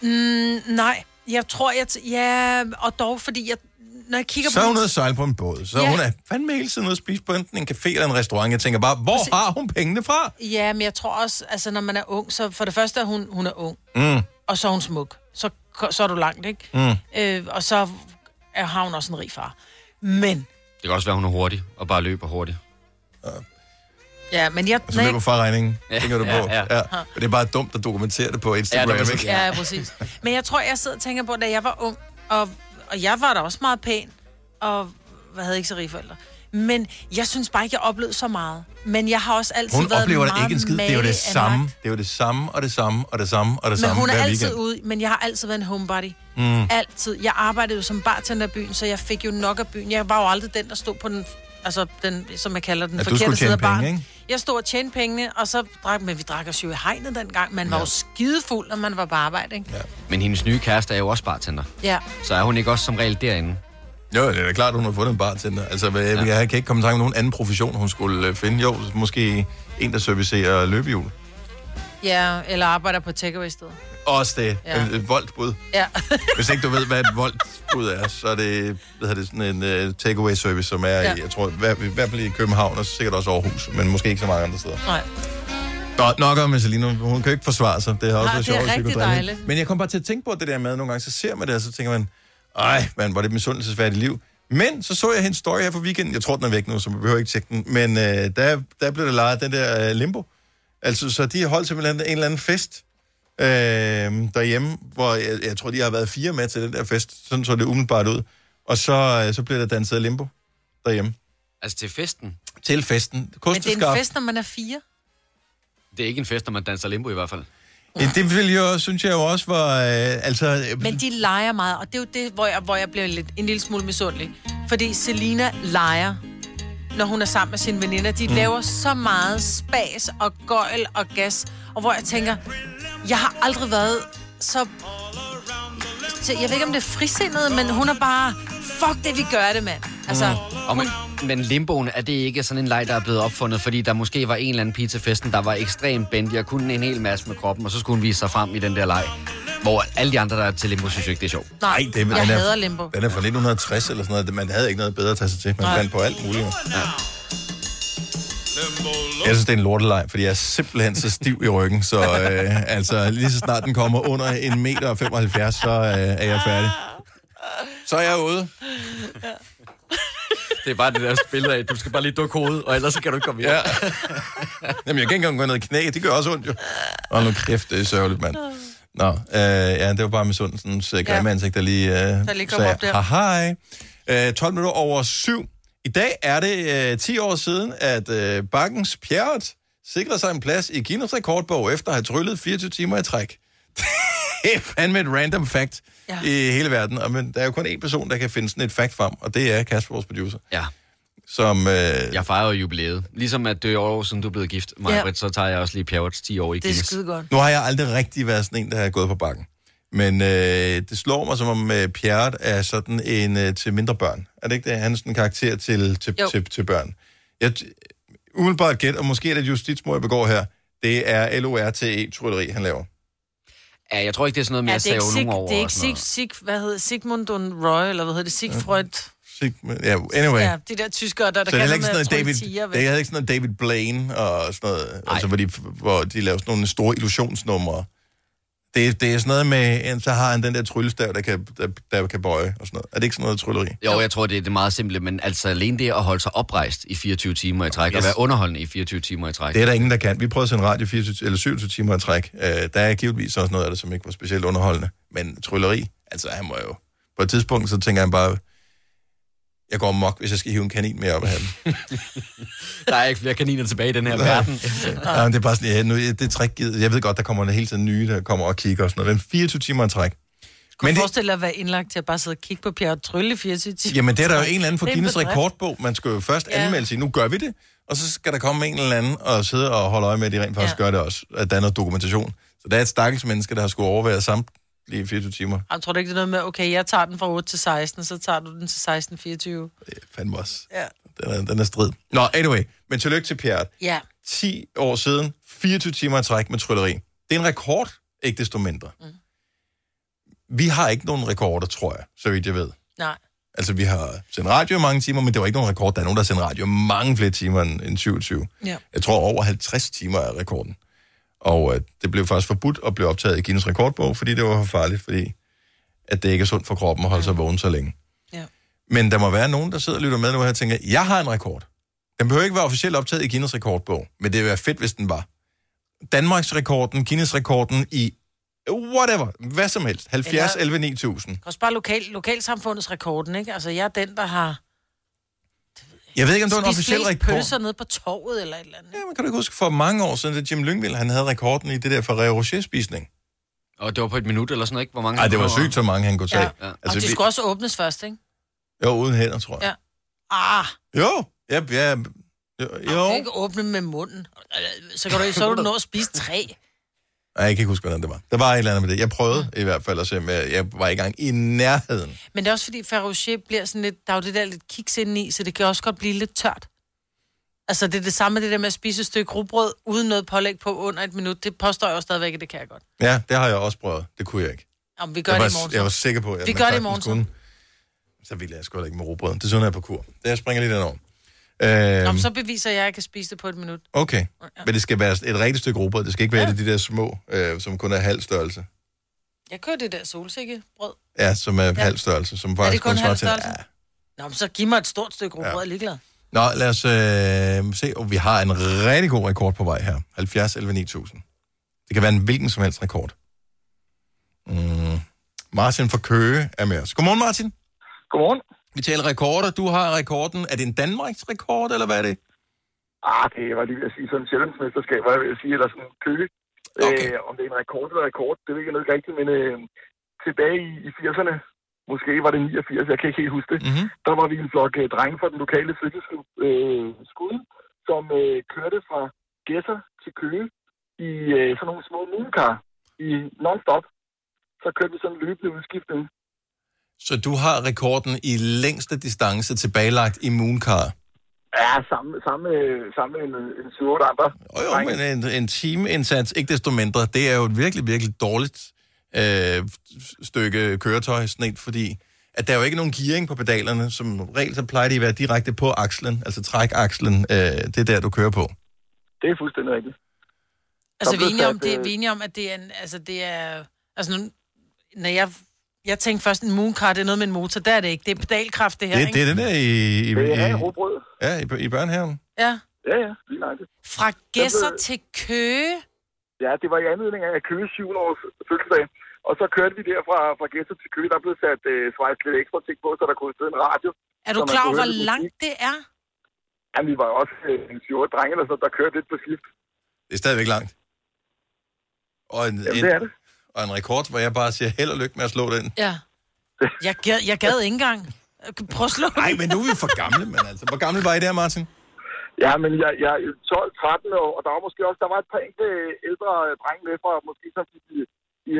Mm, nej, jeg tror, jeg... T- ja, og dog, fordi jeg... Når jeg kigger Så er på... hun ude at sejle på en båd, så Ja. hun er fandme hele tiden ude at spise på enten en café eller en restaurant. Jeg tænker bare, hvor har hun pengene fra? Ja, men jeg tror også, altså når man er ung, så for det første er hun, hun er ung, Mm. og så er hun smuk. Så, så er du langt, ikke? Mm. Øh, og så er, har hun også en rig far. Men, Det kan også være, hun er hurtig, og bare løber hurtigt. ja, men jeg... Og så løber fra regningen, Ja, tænker du på. ja, Ja, ja. ja. Men det er bare dumt at dokumentere det på Instagram, Ja, det ikke? Ja, præcis. Men jeg tror, jeg sidder og tænker på, da jeg var ung, og, og jeg var da også meget pæn, og jeg havde ikke så rige forældre. Men jeg synes bare ikke, jeg oplevede så meget. Men jeg har også altid Hun været oplever det meget ikke en skid. Det er jo det samme. Det er jo det samme, og det samme, og det samme, og det Men samme hun er altid weekend. ude, men jeg har altid været en homebody. Mm. Altid. Jeg arbejdede jo som bartender i byen, så jeg fik jo nok af byen. Jeg var jo aldrig den, der stod på den, altså den, som jeg kalder den Ja, forkerte side af tjene baren. penge, ikke? Jeg stod og tjente pengene, og så drak, men vi drak os jo i hegnet dengang. Man var Ja. jo skidefuld, når man var på arbejde, ikke? Ja. Men hendes nye kæreste er jo også bartender. Ja. Så er hun ikke også som regel derinde? Jo, det er da klart, hun har fundet en bartender. Altså, jeg, ja. jeg kan ikke komme i tanke om nogen anden profession, hun skulle øh, finde. Jo, måske en, der servicerer løbehjul. Ja, eller arbejder på takeaway-stedet. Også det. Ja. Ja. Et, voldbud. Ja. Hvis ikke du ved, hvad et voldbud er, så er det, hvad hedder det sådan en uh, takeaway-service, som er ja. I, jeg tror, i hvert, i hvert fald i København, og sikkert også Aarhus, men måske ikke så mange andre steder. Nej. Nå, nok om Selina. Hun kan ikke forsvare sig. Det har også Nej, været det er sjovt at rigtig dejligt. Men jeg kom bare til at tænke på det der med, at nogle gange så ser man det, og så tænker man, ej, man, var det et misundelsesværdigt liv. Men så så jeg hendes story her for weekenden. Jeg tror, den er væk nu, så vi behøver ikke tjekke den. Men øh, der, der blev der lejet den der øh, limbo. Altså, så de har holdt simpelthen en eller anden fest øh, derhjemme, hvor jeg, jeg tror, de har været fire med til den der fest. Sådan så det umiddelbart ud. Og så, øh, så blev der danset limbo derhjemme. Altså til festen? Til festen. Men det er en fest, når man er fire. Det er ikke en fest, når man danser limbo i hvert fald. Ja, det vil jeg, synes jeg jo også var... Øh, altså, øh, Men de leger meget, og det er jo det, hvor jeg, hvor jeg bliver lidt, en lille smule misundelig. Fordi Selina leger, når hun er sammen med sine veninder. De mm. laver så meget spas og gøjl og gas, og hvor jeg tænker, jeg har aldrig været så... Jeg ved ikke, om det er frisindet, men hun er bare... Fuck det, vi gør det, mand. Altså, Og men, men limboen, er det ikke sådan en leg, der er blevet opfundet, fordi der måske var en eller anden pige til festen, der var ekstremt bendy og kunne en hel masse med kroppen, og så skulle hun vise sig frem i den der leg. Hvor alle de andre, der er til limbo, synes jo ikke, det er sjovt. nej, det, jeg den er, hader limbo. Den er fra 1960 eller sådan noget. Man havde ikke noget bedre at tage sig til. Man Nej. fandt på alt muligt. Ja. Jeg synes, det er en lorteleg, fordi jeg er simpelthen så stiv i ryggen, så øh, altså, lige så snart den kommer under en meter og 75, så øh, er jeg færdig. Så er jeg ude. Det er bare det der billede af, du skal bare lige dukke hovedet, og ellers så kan du ikke komme hjem. Ja. Jamen, jeg kan ikke engang gå ned i knæ. Det gør også ondt, jo. Og nu kæft, det er sørgeligt, mand. Nå, øh, ja, det var bare med øh, grimme Ja. ansigt, der lige, øh, Der lige kom op der. hej. Øh, 12 minutter over syv. I dag er det øh, 10 år siden, at øh, Bakkens Pjerret sikrede sig en plads i Guinness rekordbog, efter at have tryllet 24 timer i træk. er fandme et random fact ja. i hele verden. Og, men der er jo kun én person, der kan finde sådan et fact frem, og det er Kasper, vores producer. Ja. Som, øh, Jeg fejrer jo jubilæet. Ligesom at det er år siden, du er blevet gift, Maja, Ja. så tager jeg også lige Pjerrets 10 år i Det er Guinness. skide godt. Nu har jeg aldrig rigtig været sådan en, der har gået på bakken. Men øh, det slår mig, som om øh, Pierre er sådan en øh, til mindre børn. Er det ikke det? Han er sådan en karakter til, til, Jo. til, til børn. Jeg, umiddelbart gæt, og måske er det et justitsmord, jeg begår her, det er LORTE-trylleri, han laver. Ja, jeg tror ikke, det er sådan noget med Ja, at det er save ikke, Sig, nogen over. det er ikke Sig. Sig, hvad hedder Sigmund Roy, eller hvad hedder det? Sigfrid. Sig- Ja, anyway. Ja, de der tyskere, der, der er kan ikke sådan noget David, tiger, det heller ikke sådan noget David Blaine og sådan noget, altså, hvor, de, hvor de laver sådan nogle store illusionsnumre. Det, det er sådan noget med, en- så har han den der tryllestav, der kan, der, der kan bøje og sådan noget. Er det ikke sådan noget trylleri? Jo, jeg tror, det er det meget simple, men altså alene det at holde sig oprejst i 24 timer i træk, yes. Og være underholdende i 24 timer i træk. Det er der ingen, der kan. Vi prøvede at sende radio 24, eller 27 timer i træk. Uh, der er givetvis også noget af det, som ikke var specielt underholdende. Men trylleri, altså han må jo... På et tidspunkt, så tænker han bare, jeg går mok, hvis jeg skal hive en kanin med op af ham. Der er ikke flere kaniner tilbage i den her verden. ja, men det er bare sådan, ja, nu, det er trickgivet. Jeg ved godt, der kommer hele tiden nye, der kommer og kigger og sådan noget. Men 24 timer i træk. Kunne Men du forestille dig at være indlagt til at bare sidde og kigge på Pierre og trylle i 24 timer? jamen, det er der jo en eller anden for en Guinness rekordbog. Man skal jo først Ja. anmelde sig. Nu gør vi det. Og så skal der komme en eller anden og sidde og holde øje med, at de rent faktisk Ja. gør det også. At der er noget dokumentation. Så der er et stakkels menneske, der har skulle overvære samtlige 24 timer. Jeg tror du ikke, det er noget med, okay, jeg tager den fra 8 til 16, så tager du den til 16, 24. Fandme også. Ja. Den er, den er strid. Nå, anyway. Men tillykke til Pierre. Ja. 10 år siden, 24 timer i træk med trylleri. Det er en rekord, ikke desto mindre. Mm. Vi har ikke nogen rekorder, tror jeg, så vidt jeg ved. Nej. Altså, vi har sendt radio i mange timer, men det var ikke nogen rekord. Der er nogen, der har sendt radio mange flere timer end, end 27. Ja. Jeg tror, over 50 timer er rekorden. Og øh, det blev faktisk forbudt at blive optaget i Guinness rekordbog, fordi det var for farligt, fordi at det ikke er sundt for kroppen at holde sig vågen så længe. Ja. Men der må være nogen, der sidder og lytter med nu her og tænker, jeg har en rekord. Den behøver ikke være officielt optaget i Guinness rekordbog, men det ville være fedt, hvis den var. Danmarks rekorden, Guinness rekorden i whatever, hvad som helst. 70, Eller- 11, 9000. Også bare lokal, lokalsamfundets rekorden, ikke? Altså, jeg er den, der har Jeg ved ikke, om det var en officiel rekord. pølser nede på torvet eller et eller andet. Ja, man kan du ikke huske, for mange år siden, at Jim Lyngvild, han havde rekorden i det der Ferrero Rocher-spisning. Og det var på et minut eller sådan noget, ikke? Hvor mange Nej, det var sygt, så mange han kunne tage. Ja. Ja. Altså, og de skulle også åbnes først, ikke? Jo, uden hænder, tror jeg. Ja. Ah, Jo, ja, ja, jo. du kan ikke åbne med munden. Så kan du, så du nå at spise tre. Nej, jeg kan ikke huske, hvordan det var. Der var et eller andet med det. Jeg prøvede i hvert fald at se, men jeg var i gang i nærheden. Men det er også fordi, Ferrero Rocher bliver sådan lidt... Der er jo det der lidt kiks indeni, så det kan også godt blive lidt tørt. Altså, det er det samme med det der med at spise et stykke rugbrød uden noget pålæg på under et minut. Det påstår jeg jo stadigvæk, at det kan jeg godt. Ja, det har jeg også prøvet. Det kunne jeg ikke. Om vi gør jeg det i morgen. så. Jeg var sikker på, at Vi gør det i morgen, så. kunne. Så ville jeg sgu ikke med rugbrød. Det sådan er jeg på kur. Det jeg springer lige den over. Nå, Øhm, men så beviser jeg, at jeg kan spise det på et minut. okay, men det skal være et rigtigt stykke rugbrød. Det skal ikke være ja. de der små, øh, som kun er halv størrelse. Jeg kører det der solsikkebrød. Ja, som er ja. halv størrelse. Som Er det faktisk kun svarer halv til- størrelse? Nå, men så giv mig et stort stykke rugbrød, jeg er ligeglad. Nå, lad os øh, se. Oh, vi har en rigtig god rekord på vej her. 70 11 9000. Det kan være en hvilken som helst rekord. Mm. Martin fra Køge er med os. Godmorgen, Martin. Godmorgen. Vi taler rekorder. Du har rekorden. Er det en Danmarks rekord, eller hvad er det? Ah, det var lige ved at sige sådan en sjældensmesterskab, hvad jeg vil sige, eller sådan en køge. Okay. Øh, om det er en rekord eller rekord, det ved jeg ikke rigtigt, men øh, tilbage i, i 80'erne, måske var det 89, jeg kan ikke helt huske det, mm-hmm. der var vi en flok øh, drenge fra den lokale cykelklub øh, skud, som øh, kørte fra Gæsser til Køge i øh, sådan nogle små mooncar i non-stop. Så kørte vi sådan en løbende udskiftning. Så du har rekorden i længste distance tilbagelagt i Mooncar. Ja, samme, samme, samme en, en 7-8 andre. Jo, jo, men en, en timeindsats, ikke desto mindre, det er jo et virkelig, virkelig dårligt øh, stykke køretøj, sådan et, fordi at der er jo ikke nogen gearing på pedalerne. Som regel, så plejer de at være direkte på akslen, altså trækakslen. Øh, det er der, du kører på. Det er fuldstændig rigtigt. Altså, vi er, enige om, det, øh, vi er enige om, at det er, en, altså, det er... Altså, nu, når jeg, jeg tænkte først, en mooncar, det er noget med en motor. Der er det ikke. Det er pedalkraft, det her, Det, ikke? det er det der i, i, Det er i, rugbrød. ja, i, i børnehaven. Ja. Ja, ja, lige nok. Fra Gæsser blev- til Køge. Ja, det var i anledning af Køge 7. års fødselsdag. Og så kørte vi der fra, fra Gæsser til Køge. Der blev sat øh, lidt ekstra ting på, så der kunne sidde en radio. Er du klar over, hvor langt det er? Ja, vi var også øh, en 7 drenge, eller så, der kørte lidt på skift. Det er stadigvæk langt. Og en, Jamen, en, det er det. Og en rekord, hvor jeg bare siger held og lykke med at slå den. Ja. Jeg gad, jeg gad ikke engang. Prøv at slå Nej, men nu er vi for gamle, men altså. Hvor gammel var I der, Martin? Ja, men jeg, jeg er 12-13 år, og der var måske også, der var et par enkelte ældre drenge med fra, måske som i, i,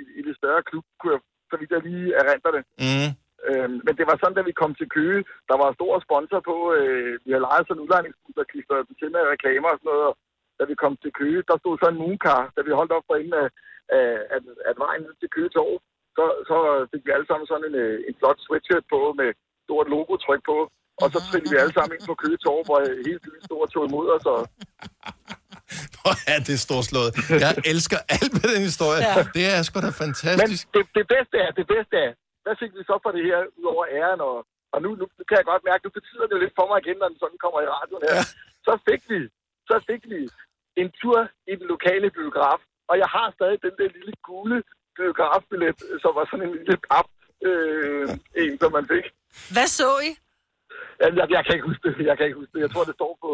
i, i, det større klub, kunne jeg, så vidt jeg lige erindrer det. Mm. Øhm, men det var sådan, da vi kom til Køge, der var stor sponsor på, øh, vi havde lejet sådan en udlejningsbus, der klistret til med reklamer og sådan noget, og da vi kom til Køge, der stod så en mooncar, da vi holdt op for enden af, af, af, af vejen ned til Køge Torv, så, så fik vi alle sammen sådan en, øh, en flot sweatshirt på med stort logotryk på, og så trillede vi alle sammen ind på Køge Torv, hvor øh, hele byen stod og tog imod os, og Hvor er det storslået. Jeg elsker alt med den historie. Ja. Det er sgu da Men fantastisk. det, det bedste er, det bedste er, hvad fik vi så for det her, ud over æren? Og, og nu, nu kan jeg godt mærke, nu betyder det lidt for mig igen, når den sådan kommer i radioen her. Ja. Så fik vi, så fik vi en tur i den lokale biograf. Og jeg har stadig den der lille gule biografbillet, som var sådan en lille pap, øh, en, som man fik. Hvad så I? Jamen, jeg, jeg, kan ikke huske det. Jeg kan ikke huske det. Jeg tror, det står på,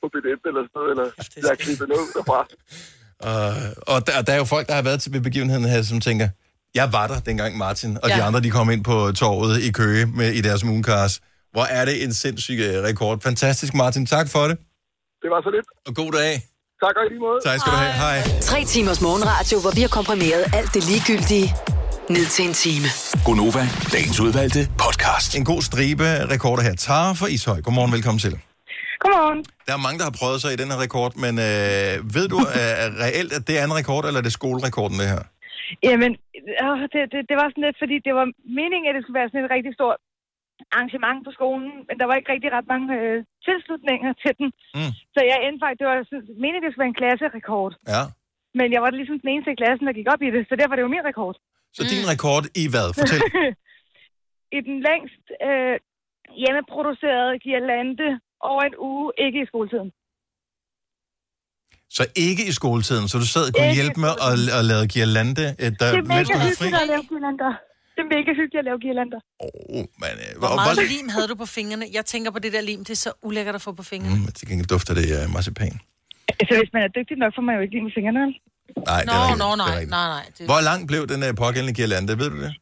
på billet eller sådan noget, eller jeg har klippet noget derfra. Uh, og der, der er jo folk, der har været til ved begivenheden her, som tænker, jeg var der dengang Martin, og ja. de andre, de kom ind på torvet i Køge med, i deres mooncars. Hvor er det en sindssyg øh, rekord. Fantastisk, Martin. Tak for det. Det var så lidt. Og god dag. Tak og i lige måde. Tak skal du have. Hej. Tre timers morgenradio, hvor vi har komprimeret alt det ligegyldige ned til en time. Gonova, dagens udvalgte podcast. En god stribe rekorder her. Tara fra Ishøj. Godmorgen, velkommen til. Godmorgen. Der er mange, der har prøvet sig i den her rekord, men øh, ved du øh, reelt, at det er en rekord, eller er det skolerekorden, det her? Jamen, øh, det, det, det var sådan lidt, fordi det var meningen, at det skulle være sådan et rigtig stort arrangement på skolen, men der var ikke rigtig ret mange øh, tilslutninger til den. Mm. Så jeg endte faktisk, det var sådan, meningen, det skulle være en klasserekord. Ja. Men jeg var ligesom den eneste i klassen, der gik op i det, så derfor er det jo min rekord. Så din rekord i hvad? Fortæl. I den længst øh, hjemmeproducerede girlande over en uge, ikke i skoletiden. Så ikke i skoletiden, så du sad og kunne Ikke hjælpe med at, at lave girlande, øh, der, Det er mens mega du havde fri? hyggeligt at lave girlander. Det er mega hyggeligt at lave girlander. Oh, men, øh, Hvor hvor, meget hvor, lim havde du på fingrene? Jeg tænker på det der lim, det er så ulækkert at få på fingrene. mm, til gengæld dufter det uh, marcipan. Altså, hvis man er dygtig nok, får man jo ikke lige med fingrene. Nej, det Nå, er rigtigt. nå, det er nej, nej, nej. Det... Hvor lang blev den uh, pågældende girlande, ved du det?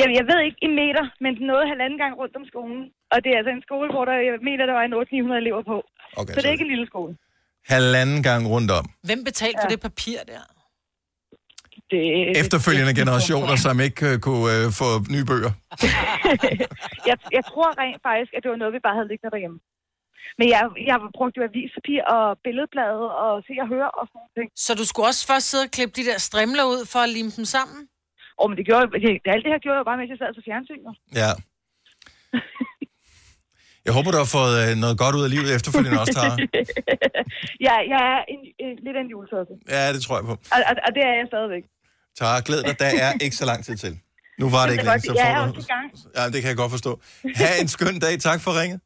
Jeg, jeg ved ikke i meter, men den nåede halvanden gang rundt om skolen. Og det er altså en skole, hvor der, jeg mener, der var en 800-900 elever på. Okay, så det er ikke en lille skole. Halvanden gang rundt om. Hvem betalte for det papir der? Det... Efterfølgende generationer, som ikke øh, kunne øh, få nye bøger. jeg, jeg tror rent faktisk, at det var noget, vi bare havde liggende derhjemme. Men jeg, jeg brugte jo avispapir og billedblade og se og høre og sådan noget. Så du skulle også først sidde og klippe de der strimler ud for at lime dem sammen? Åh, men det gjorde det, alt det her gjorde jeg bare, mens jeg sad til fjernsyn. jo. Ja. Jeg håber, du har fået øh, noget godt ud af livet efterfølgende også, Tara. ja, jeg er en, en, lidt af en julesosse. Ja, det tror jeg på. Og, og, og det er jeg stadigvæk. Tara, glæd dig, der er ikke så lang tid til. Nu var det ikke Det er længe, så. Jeg er får også du... Ja, det kan jeg godt forstå. Ha' en skøn dag. Tak for ringet.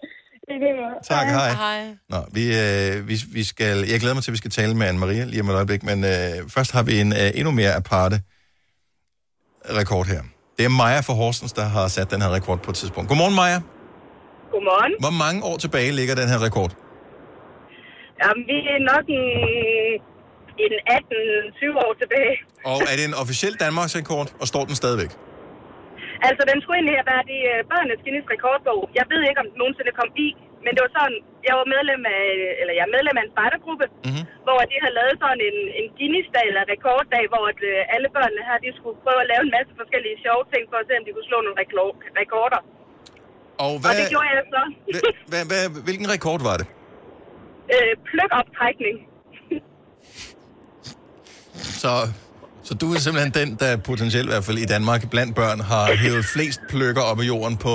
Tak, hej. Hej. Nå, vi, øh, vi, vi skal, jeg glæder mig til, at vi skal tale med Anne-Maria lige om et øjeblik, men øh, først har vi en øh, endnu mere aparte rekord her. Det er Maja fra Horsens, der har sat den her rekord på et tidspunkt. Godmorgen, Maja. Godmorgen. Hvor mange år tilbage ligger den her rekord? Jamen, vi er nok en, en 18-20 år tilbage. Og er det en officiel Danmarks rekord, og står den stadigvæk? Altså, den skulle egentlig have været i uh, børnenes Guinness rekordbog. Jeg ved ikke, om den nogensinde kom i, men det var sådan, jeg var medlem af, eller jeg er medlem af en spejdergruppe, mm-hmm. hvor de havde lavet sådan en, en Guinness-dag eller rekorddag, hvor at, uh, alle børnene her, de skulle prøve at lave en masse forskellige sjove ting, for at se, om de kunne slå nogle reklo- rekorder. Og, Og hvad, det gjorde jeg så. hvad, hvad, hvilken rekord var det? øh, pløkoptrækning. Så, så du er simpelthen den, der potentielt i hvert fald i Danmark blandt børn har hævet flest pløkker op af jorden på...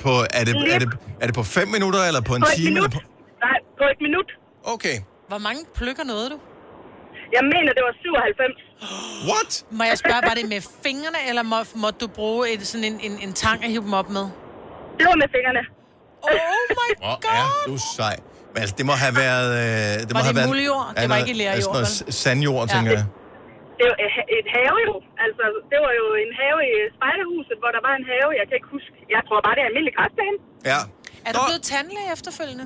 på er, det, er, det, er det på 5 minutter, eller på en På time? minut. Eller på... Nej, på et minut. Okay. Hvor mange pløkker nåede du? Jeg mener, det var 97. What? Må jeg spørge, var det med fingrene, eller må, måtte du bruge et, sådan en, en, en tang at hive dem op med? Det var med fingrene. Oh my Hvor er du sej. Altså, det må have været... Øh, det må det have været, muldjord? Det var ikke noget vel? sandjord, Ja. tænker jeg. Det var et- have jo. Altså, det var jo en have i spejderhuset, hvor der var en have. Jeg kan ikke huske. Jeg tror bare, det er almindelig græsplæne. Ja. Er du blevet tandlæge efterfølgende?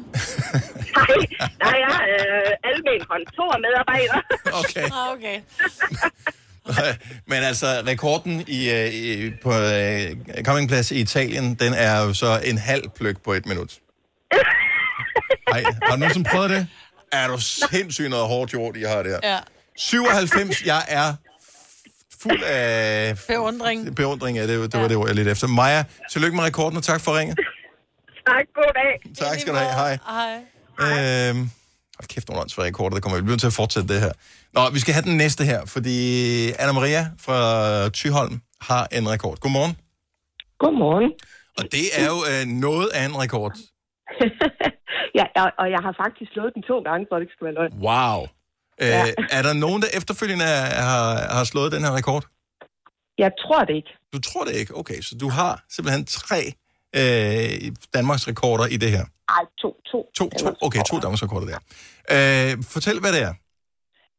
Nej, nej, jeg er øh, almen kontormedarbejder. Okay. Ah, okay. Men altså, rekorden i, øh, i, på øh, campingplads i Italien, den er jo så en halv pløk på et minut. Ej, har du nogensinde prøvet det? Er du sindssygt noget hårdt jord, I har der? Ja. 97, jeg er fuld af Beundring. beundring af det. Det var det ord, jeg lidt efter. Maja, tillykke med rekorden, og tak for ringet. Tak, god dag. Tak skal du have. Hej. Hej. Øhm, hold kæft, nogle åndsvære rekorder, der kommer. Vi bliver nødt til at fortsætte det her. Nå, vi skal have den næste her, fordi Anna-Maria fra Tyholm har en rekord. Godmorgen. Godmorgen. Og det er jo øh, noget af en rekord. Ja, og, og jeg har faktisk slået den to gange, for det ikke skal være løgn. Wow. Øh, Ja. Er der nogen, der efterfølgende er- har, har slået den her rekord? Jeg tror det ikke. Du tror det ikke? Okay, så du har simpelthen tre øh, Danmarks rekorder i det her. Ej, to, to. To, to, okay, to Danmarks rekorder der. Øh, fortæl, hvad det er.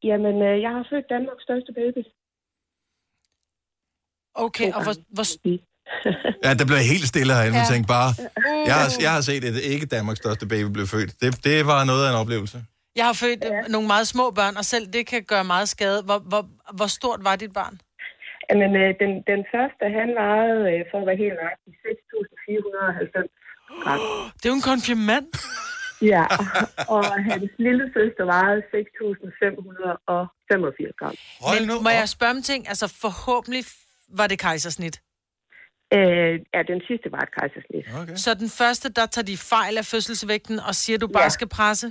Jamen, øh, jeg har født Danmarks største baby. Okay, og hvor, hvor, Ja, der blev helt stille herinde. Ja. Jeg tænkte bare, jeg har, jeg har set et ikke Danmarks største baby blive født. Det, det var noget af en oplevelse. Jeg har født ja. nogle meget små børn, og selv det kan gøre meget skade. Hvor, hvor, hvor stort var dit barn? Jamen, øh, den, den første, han vejede, øh, for at være helt nøjagtig, 6.490 gram. Det er jo en konfirmand. Ja, og hans lille søster vejede 6.585 gram. Men må jeg spørge om ting? Altså forhåbentlig var det kejsersnit. Øh, ja, den sidste var et kejsersnit. Okay. Så den første, der tager de fejl af fødselsvægten og siger, du bare Ja. skal presse?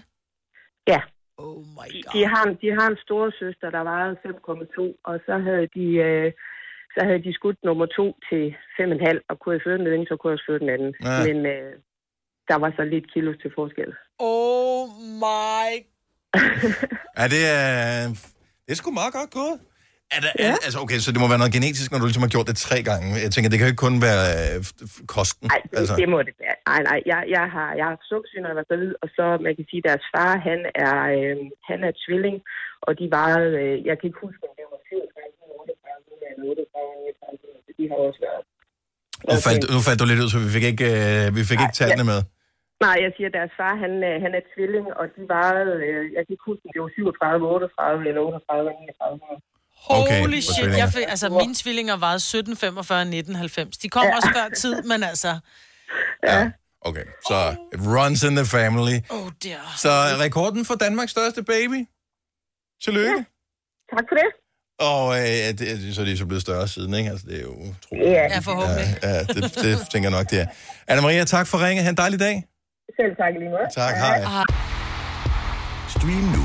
Ja. Oh my God. De har, de har en store søster, der vejede 5,2, og så havde de... Øh, så havde de skudt nummer to til 5,5, og kunne jeg føde den ene, så kunne jeg også føde den anden. Ja. Men øh, der var så lidt kilos til forskel. Oh my... Ja, det er, det er sgu meget godt gået. Er der, ja. er, altså, okay, så det må være noget genetisk, når du ligesom har gjort det tre gange. Jeg tænker, det kan jo ikke kun være øh, kosten. Nej, det, altså. det må det være. Nej, nej, jeg, jeg har, jeg har når jeg var gravid, og så, man kan sige, deres far, han er, øh, han er tvilling, og de vejede, øh, jeg kan ikke huske, om det var 37, 38 eller 38, 39, så de har også været. Nu faldt, nu faldt du lidt ud, så vi fik ikke, øh, vi fik ikke tallene med. Nej, jeg siger, at deres far, han, øh, han er tvilling, og de vejede, øh, jeg kan ikke huske, det var 37, 38 eller 38, 39. Okay, Holy for shit. Jeg fik, altså, mine tvillinger vejede 17, 45 19, 90. De kom ja. også før tid, men altså... Ja. Okay, så it runs in the family. Oh dear. Så rekorden for Danmarks største baby. Tillykke. Tak for det. Og øh, ja, det, så er de så blevet større siden, ikke? Altså, det er jo utroligt. Ja. Ja, forhåbentlig. Ja, ja det, det tænker jeg nok, det er. Anna-Maria, tak for ringet. Ha' en dejlig dag. Selv tak lige måde. Tak, hej. Stream nu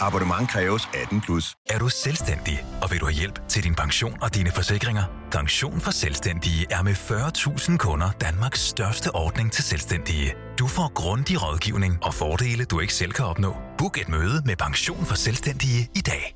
Abonnement kræves 18 plus. Er du selvstændig, og vil du have hjælp til din pension og dine forsikringer? Pension for Selvstændige er med 40.000 kunder Danmarks største ordning til selvstændige. Du får grundig rådgivning og fordele, du ikke selv kan opnå. Book et møde med Pension for Selvstændige i dag.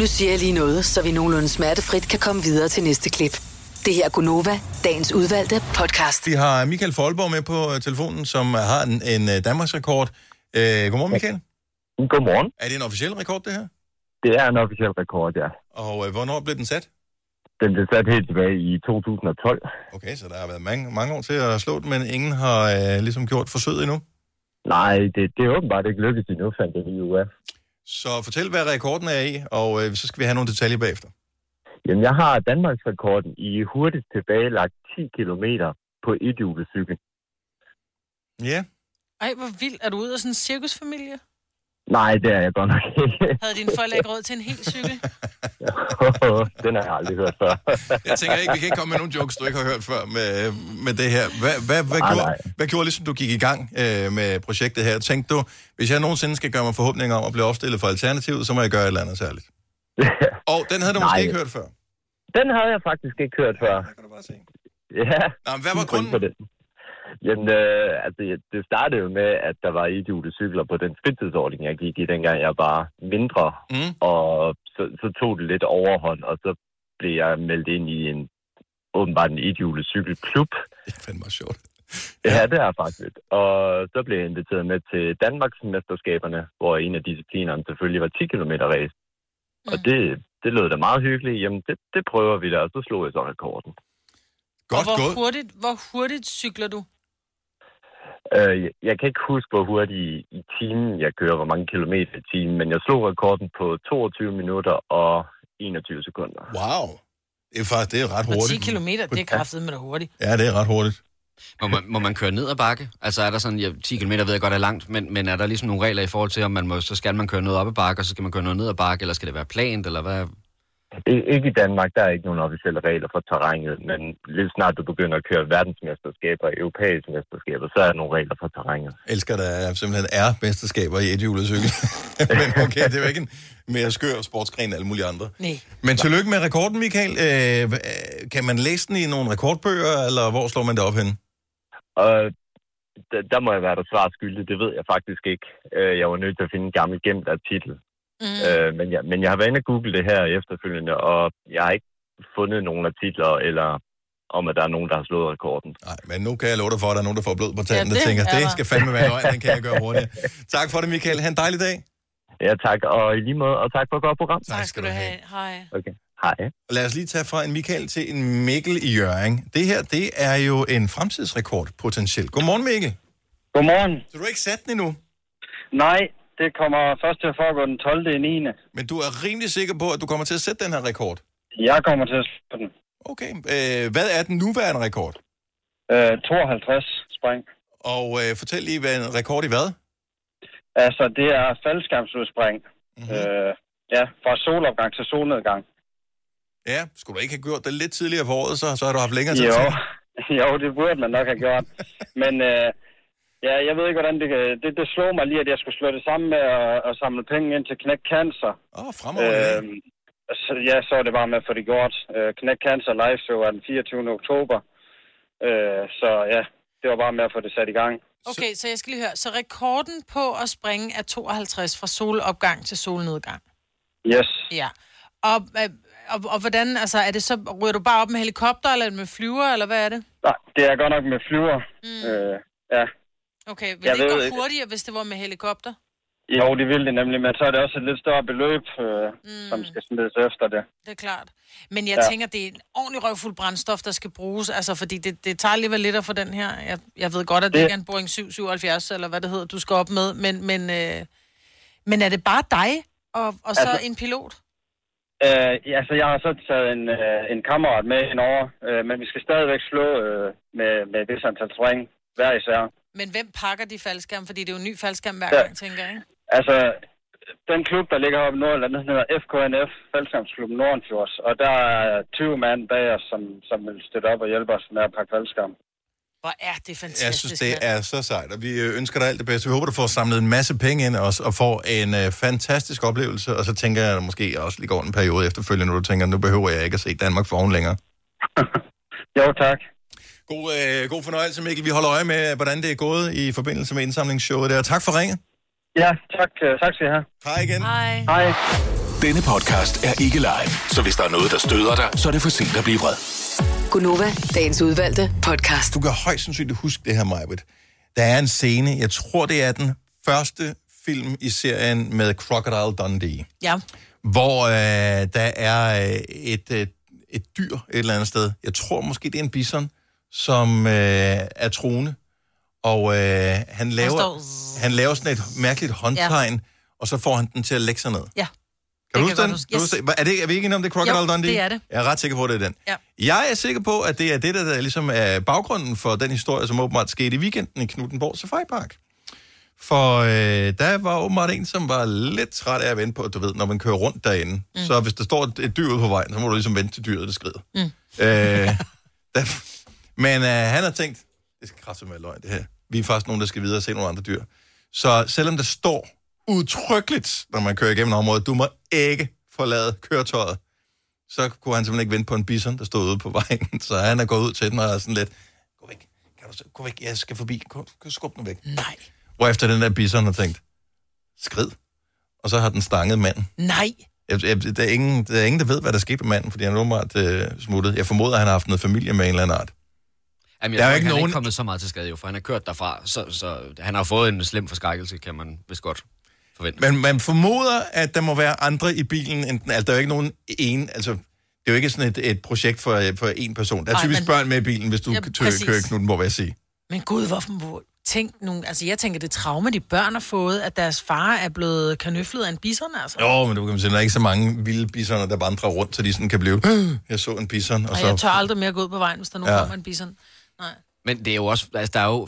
Nu siger jeg lige noget, så vi nogenlunde smertefrit kan komme videre til næste klip. Det her er Gunova, dagens udvalgte podcast. Vi har Michael Folborg med på øh, telefonen, som har en, en øh, Danmarks rekord. Øh, godmorgen, Michael. Godmorgen. Er det en officiel rekord, det her? Det er en officiel rekord, ja. Og øh, hvornår blev den sat? Den blev sat helt tilbage i 2012. Okay, så der har været mange, mange år til at slå den, men ingen har øh, ligesom gjort forsøget endnu. Nej, det, det er åbenbart ikke lykkedes endnu, fandt jeg lige ud af. Så fortæl, hvad rekorden er i, og øh, så skal vi have nogle detaljer bagefter. Jamen, jeg har Danmarks rekorden i hurtigt tilbagelagt 10 km på et cykel. Ja. Ej, hvor vildt. Er du ude af sådan en cirkusfamilie? Nej, det er jeg godt nok ikke. Havde dine forældre ikke råd til en hel cykel? Den har jeg aldrig hørt før. Jeg tænker ikke, vi kan ikke komme med nogle jokes, du ikke har hørt før med, med det her. Hvad, hvad, hvad, Nej, gjorde, nej. hvad gjorde ligesom du gik i gang øh, med projektet her? Tænkte du, hvis jeg nogensinde skal gøre mig forhåbninger om at blive opstillet for Alternativet, så må jeg gøre et eller andet særligt. Og den havde du måske Nej. ikke hørt før. Den havde jeg faktisk ikke hørt før. kan du bare se. Ja. Nå, hvad var grunden? Jamen, øh, altså, det startede jo med, at der var idiote cykler på den fritidsordning, jeg gik i, dengang jeg var mindre. Mm. Og så, så tog det lidt overhånd, og så blev jeg meldt ind i en åbenbart en idiote cykelklub. Det er fandme sjovt. Ja, det er faktisk. Og så blev jeg inviteret med til Danmarks mesterskaberne, hvor en af disciplinerne selvfølgelig var 10 km race. Mm. Og det, det lød da meget hyggeligt. Jamen, det, det prøver vi da, og så slog jeg så rekorden. og hvor hurtigt, hvor hurtigt cykler du? Øh, jeg, kan ikke huske, hvor hurtigt i, i timen jeg kører, hvor mange kilometer i timen, men jeg slog rekorden på 22 minutter og 21 sekunder. Wow. Det er faktisk det er ret På 10 hurtigt. kilometer, det er kraftet med det hurtigt. Ja, det er ret hurtigt. Må man, må man køre ned ad bakke? Altså er der sådan, ja, 10 km ved jeg godt er langt, men, men er der ligesom nogle regler i forhold til, om man må, så skal man køre noget op ad bakke, og så skal man køre noget ned ad bakke, eller skal det være plant, eller hvad? I- Ikke i Danmark, der er ikke nogen officielle regler for terrænet, men lige snart du begynder at køre verdensmesterskaber og europæiske mesterskaber, så er der nogle regler for terrænet. Jeg elsker, der simpelthen er mesterskaber i et cykel. Men okay, det er jo ikke en mere skør sportsgren end alle mulige andre. Nej. Men tillykke med rekorden, Michael. Øh, øh, kan man læse den i nogle rekordbøger, eller hvor slår man det op henne? Og der, der må jeg være der svar skyldig, det ved jeg faktisk ikke. Øh, Jeg var nødt til at finde en gammel gemt artikel. Mm. Øh, men, jeg, men jeg har været inde og google det her efterfølgende, og jeg har ikke fundet nogen artikler, eller om at der er nogen, der har slået rekorden. Nej, men nu kan jeg love dig for, at der er nogen, der får blod på tanden, Ja, der det tænker, er det skal fandme være løgn, den kan jeg gøre hurtigt. Tak for det, Michael. Ha' en dejlig dag. Ja, tak. Og i lige måde, og tak for et godt program. Tak skal du have. Hej. Okay. Hej. Lad os lige tage fra en Michael til en Mikkel i Jøring. Det her, det er jo en fremtidsrekord potentielt. Godmorgen, Mikkel. Godmorgen. Så du har ikke sat den endnu? Nej, det kommer først til at foregå den 12. i 9. Men du er rimelig sikker på, at du kommer til at sætte den her rekord? Jeg kommer til at sætte den. Okay. Øh, hvad er den nuværende rekord? Øh, 52 spring. Og øh, fortæl lige, hvad en rekord i hvad? Altså, det er faldskærmsudspring. Mhm. Mm-hmm. Øh, ja, fra solopgang til solnedgang. Ja, skulle du ikke have gjort det lidt tidligere på året, så, så har du haft længere tid Jo. til. jo, det burde man nok have gjort. Men øh, ja, jeg ved ikke, hvordan det, det... Det slog mig lige, at jeg skulle slå det sammen med at, at samle penge ind til knæk cancer. Åh, oh, fremover. Øhm, så, ja, så er det bare med at få det gjort. Øh, Knæk Cancer Live Show er den 24. oktober. Øh, så ja, det var bare med at få det sat i gang. Okay, så jeg skal lige høre. Så rekorden på at springe er 52 fra solopgang til solnedgang. Yes. Ja. Og, øh, og, og hvordan, altså, er det så, ryger du bare op med helikopter, eller med flyver, eller hvad er det? Nej, det er godt nok med flyver. Mm. Øh, ja. Okay, vil Jeg det ikke gå hurtigere, hvis det var med helikopter? Jo, det vil det nemlig, men så er det også et lidt større beløb, øh, mm. som skal smides efter det. Det er klart. Men jeg Ja. tænker, det er en ordentlig røvfuld brændstof, der skal bruges. Altså, fordi det, det tager alligevel lidt at få den her. Jeg, jeg ved godt, at det, Det- ikke er en Boeing 777, eller hvad det hedder, du skal op med. Men, men, øh, men er det bare dig og, og så Altså- en pilot? Øh, altså, jeg har så taget en, øh, en kammerat med indover, øh, men vi skal stadigvæk slå øh, med, med det antal spring hver især. Men hvem pakker de faldskærm? Fordi det er jo en ny faldskærm hver Ja. gang, tænker jeg, ikke? Altså, den klub, der ligger oppe i Nordjylland, den hedder FKNF, Faldskærmsklubben Nordenfjords, og der er 20 mand bag os, som, som vil støtte op og hjælpe os med at pakke faldskærm. Hvor er det fantastisk. Jeg synes, det er så sejt, og vi øh, ønsker dig alt det bedste. Vi håber, du får samlet en masse penge ind også, og får en øh, fantastisk oplevelse, og så tænker jeg at måske også lige går en periode efterfølgende, når du tænker, nu behøver jeg ikke at se Danmark for oven længere. Jo, tak. God, øh, god fornøjelse, Mikkel. Vi holder øje med, hvordan det er gået i forbindelse med indsamlingsshowet der. Tak for ringet. Ja, tak, øh, tak skal I have. Hej igen. Hej. Hej. Denne podcast er ikke live, så hvis der er noget, der støder dig, så er det for sent at blive vred. Gunova, dagens udvalgte podcast. Du kan højst sandsynligt huske det her, Majbet. Der er en scene, jeg tror, det er den første film i serien med Crocodile Dundee, Ja. hvor øh, der er øh, et, øh, et dyr et eller andet sted. Jeg tror måske, det er en bison, som øh, er troende. Og øh, han, laver, han laver sådan et mærkeligt håndtegn, ja. og så får han den til at lægge sig ned. Ja. Kan du huske den? Kan du huske. Er, det, er vi ikke enige om det, Crocodile Jo, Dundee? det er det. Jeg er ret sikker på, at det er den. Ja. Jeg er sikker på, at det er det, der, der ligesom er baggrunden for den historie, som åbenbart skete i weekenden i Knuttenborg Safari Park. For øh, der var åbenbart en, som var lidt træt af at vente på, du ved, når man kører rundt derinde. Mm. Så hvis der står et, et dyr ude på vejen, så må du ligesom vente til dyret, det skrider. Mm. Øh, der, men øh, han har tænkt, det skal kraftigt med løgn, det her. Vi er faktisk nogen, der skal videre og se nogle andre dyr. Så selvom der står udtrykkeligt, når man kører igennem området, du må ikke forlade køretøjet, så kunne han simpelthen ikke vente på en bison, der stod ude på vejen. Så han er gået ud til den og er sådan lidt, gå væk, kan du, så- gå væk, jeg skal forbi, gå, skub den væk. Nej. Hvorefter den der bison har tænkt, skrid. Og så har den stanget manden. Nej. Jeg, jeg, der, er ingen, der er ingen, der ved, hvad der skete med manden, fordi han er åbenbart øh, smuttet. Jeg formoder, at han har haft noget familie med en eller anden art. Jamen, jeg Der er tror ikke, han er nogen- ikke kommet så meget til skade, jo, for han har kørt derfra, så, så han har fået en slem forskrækkelse, kan man vist godt forvente. Men man formoder, at der må være andre i bilen. End, altså, der er jo ikke nogen en... Altså, det er jo ikke sådan et, et projekt for, for en person. Der er Nej, typisk men- børn med i bilen, hvis du Ja, tø, kører i Knuttenborg, vil jeg sige. Men gud, hvorfor må... Tænk nogle... Altså, jeg tænker, det traume, de børn har fået, at deres far er blevet kanøflet af en bison, altså. Jo, men du kan sige, der er ikke så mange vilde bisoner, der vandrer rundt, så de sådan kan blive... Jeg så en bison, og Og så... jeg tør aldrig mere gå ud på vejen, hvis der nu ja. kommer en bison. Nej. Men det er jo også, altså, der er jo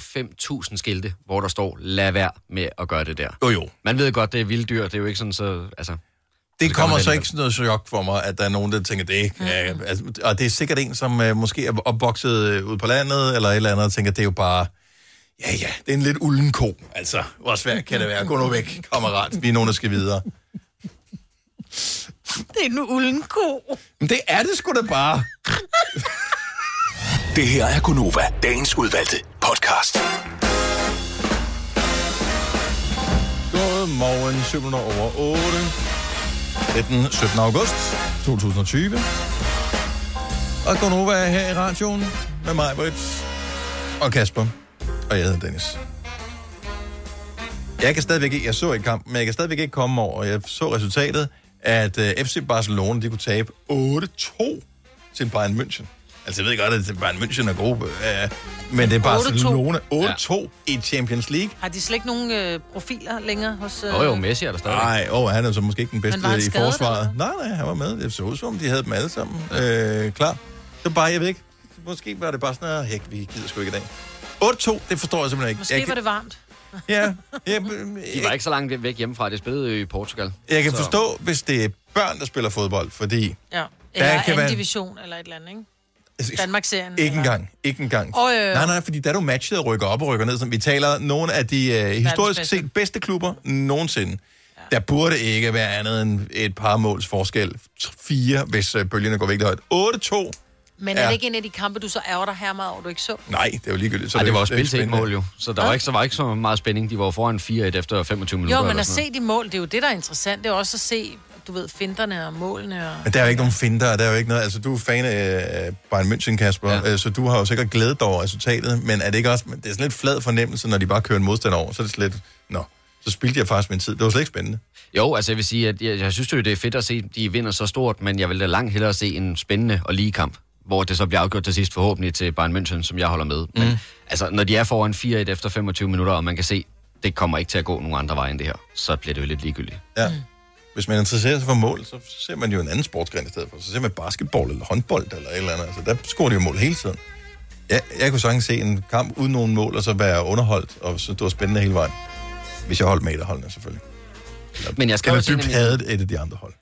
5.000 skilte, hvor der står, lad være med at gøre det der. Jo, jo. Man ved godt, det er vilde dyr, det er jo ikke sådan, så... Altså, Det kommer så ikke sådan noget chok for mig, at der er nogen, der tænker, det ikke. Mm. Ja, altså, og det er sikkert en, som uh, måske er opvokset øh, ude på landet, eller et eller andet, og tænker, det er jo bare... Ja, ja, det er en lidt ulden ko. Altså, hvor svært kan det være? Gå nu væk, kammerat. Vi er nogen, der skal videre. Det er en ulden ko. Men det er det sgu da bare. Det her er Gunova, dagens udvalgte podcast. Godmorgen, 7 over 8. Det er den 17. august 2020. Og Gonova er her i radioen med mig, Brits, og Kasper. Og jeg hedder Dennis. Jeg kan stadigvæk ikke, jeg så ikke kampen, men jeg kan stadigvæk ikke komme over. Jeg så resultatet, at øh, uh, FC Barcelona, de kunne tabe 8-2 til Bayern München. Altså, jeg ved godt, at Bayern München er gode, uh, men det er 8-2. Barcelona 8-2 i Champions League. Har de slet ikke nogen øh, profiler længere hos... Øh... Jo, jo, Messi er der stadig. Nej, åh, han er så måske ikke den bedste i forsvaret. Nej, nej, han var med. Det så ud som, om, de havde dem alle sammen øh, klar. Det var bare, jeg ved ikke, måske var det bare sådan, at hæk, vi gider sgu ikke i dag. 8-2, det forstår jeg simpelthen ikke. Måske jeg, var det varmt. Ja, jeg, De var ikke så langt væk hjemmefra, det spillede i Portugal. jeg kan Så- forstå, hvis det er børn, der spiller fodbold, fordi Ja. Der Eller kan anden være- division, eller et eller andet, ikke? Danmark-serien. ikke eller- engang, ikke engang. Jo, jo. Nej, nej, fordi der er du matchet og rykker op og rykker ned. Så vi taler nogle af de øh, historisk bedste. set bedste klubber nogensinde. Ja. Der burde ikke være andet end et par måls forskel. Fire, hvis øh, bølgerne går virkelig højt. 8-2. Men er Ja. det ikke en af de kampe, du så ærger dig her meget over, du ikke så? Nej, det er jo ligegyldigt. Ej, det var er også spil til et spændende. mål jo. Så der var, ikke, så var ikke så meget spænding. De var foran 4-1 efter 25 minutter. Jo, men at se de mål, det er jo det, der er interessant. Det er også at se, du ved, finterne og målene. Og... Men der er jo ikke nogen finder, der er jo ikke noget... Altså, du er fan af øh, Bayern München, Kasper, ja. så du har jo sikkert glædet dig over resultatet, men er det ikke også... Det er sådan lidt flad fornemmelse, når de bare kører en modstander over, så er det slet... Nå, så spildte jeg faktisk min tid. Det var slet ikke spændende. Jo, altså jeg vil sige, at jeg, jeg synes jo, det er fedt at se, at de vinder så stort, men jeg vil da langt hellere se en spændende og lige kamp, hvor det så bliver afgjort til sidst forhåbentlig til Bayern München, som jeg holder med. Men Mm. altså, når de er foran 4-1 efter 25 minutter, og man kan se, det kommer ikke til at gå nogen andre vej end det her, så bliver det jo lidt ligegyldigt. Ja. Hvis man interesserer sig for mål, så ser man jo en anden sportsgren i stedet for. Så ser man basketball eller håndbold eller et eller andet. Altså, der scorer de jo mål hele tiden. Jeg, jeg kunne sagtens se en kamp uden nogen mål, og så være underholdt, og så det var spændende hele vejen. Hvis jeg holdt med et af holdene, selvfølgelig. Men jeg skrev Eller til en af dybt mine- hadet et af de andre hold.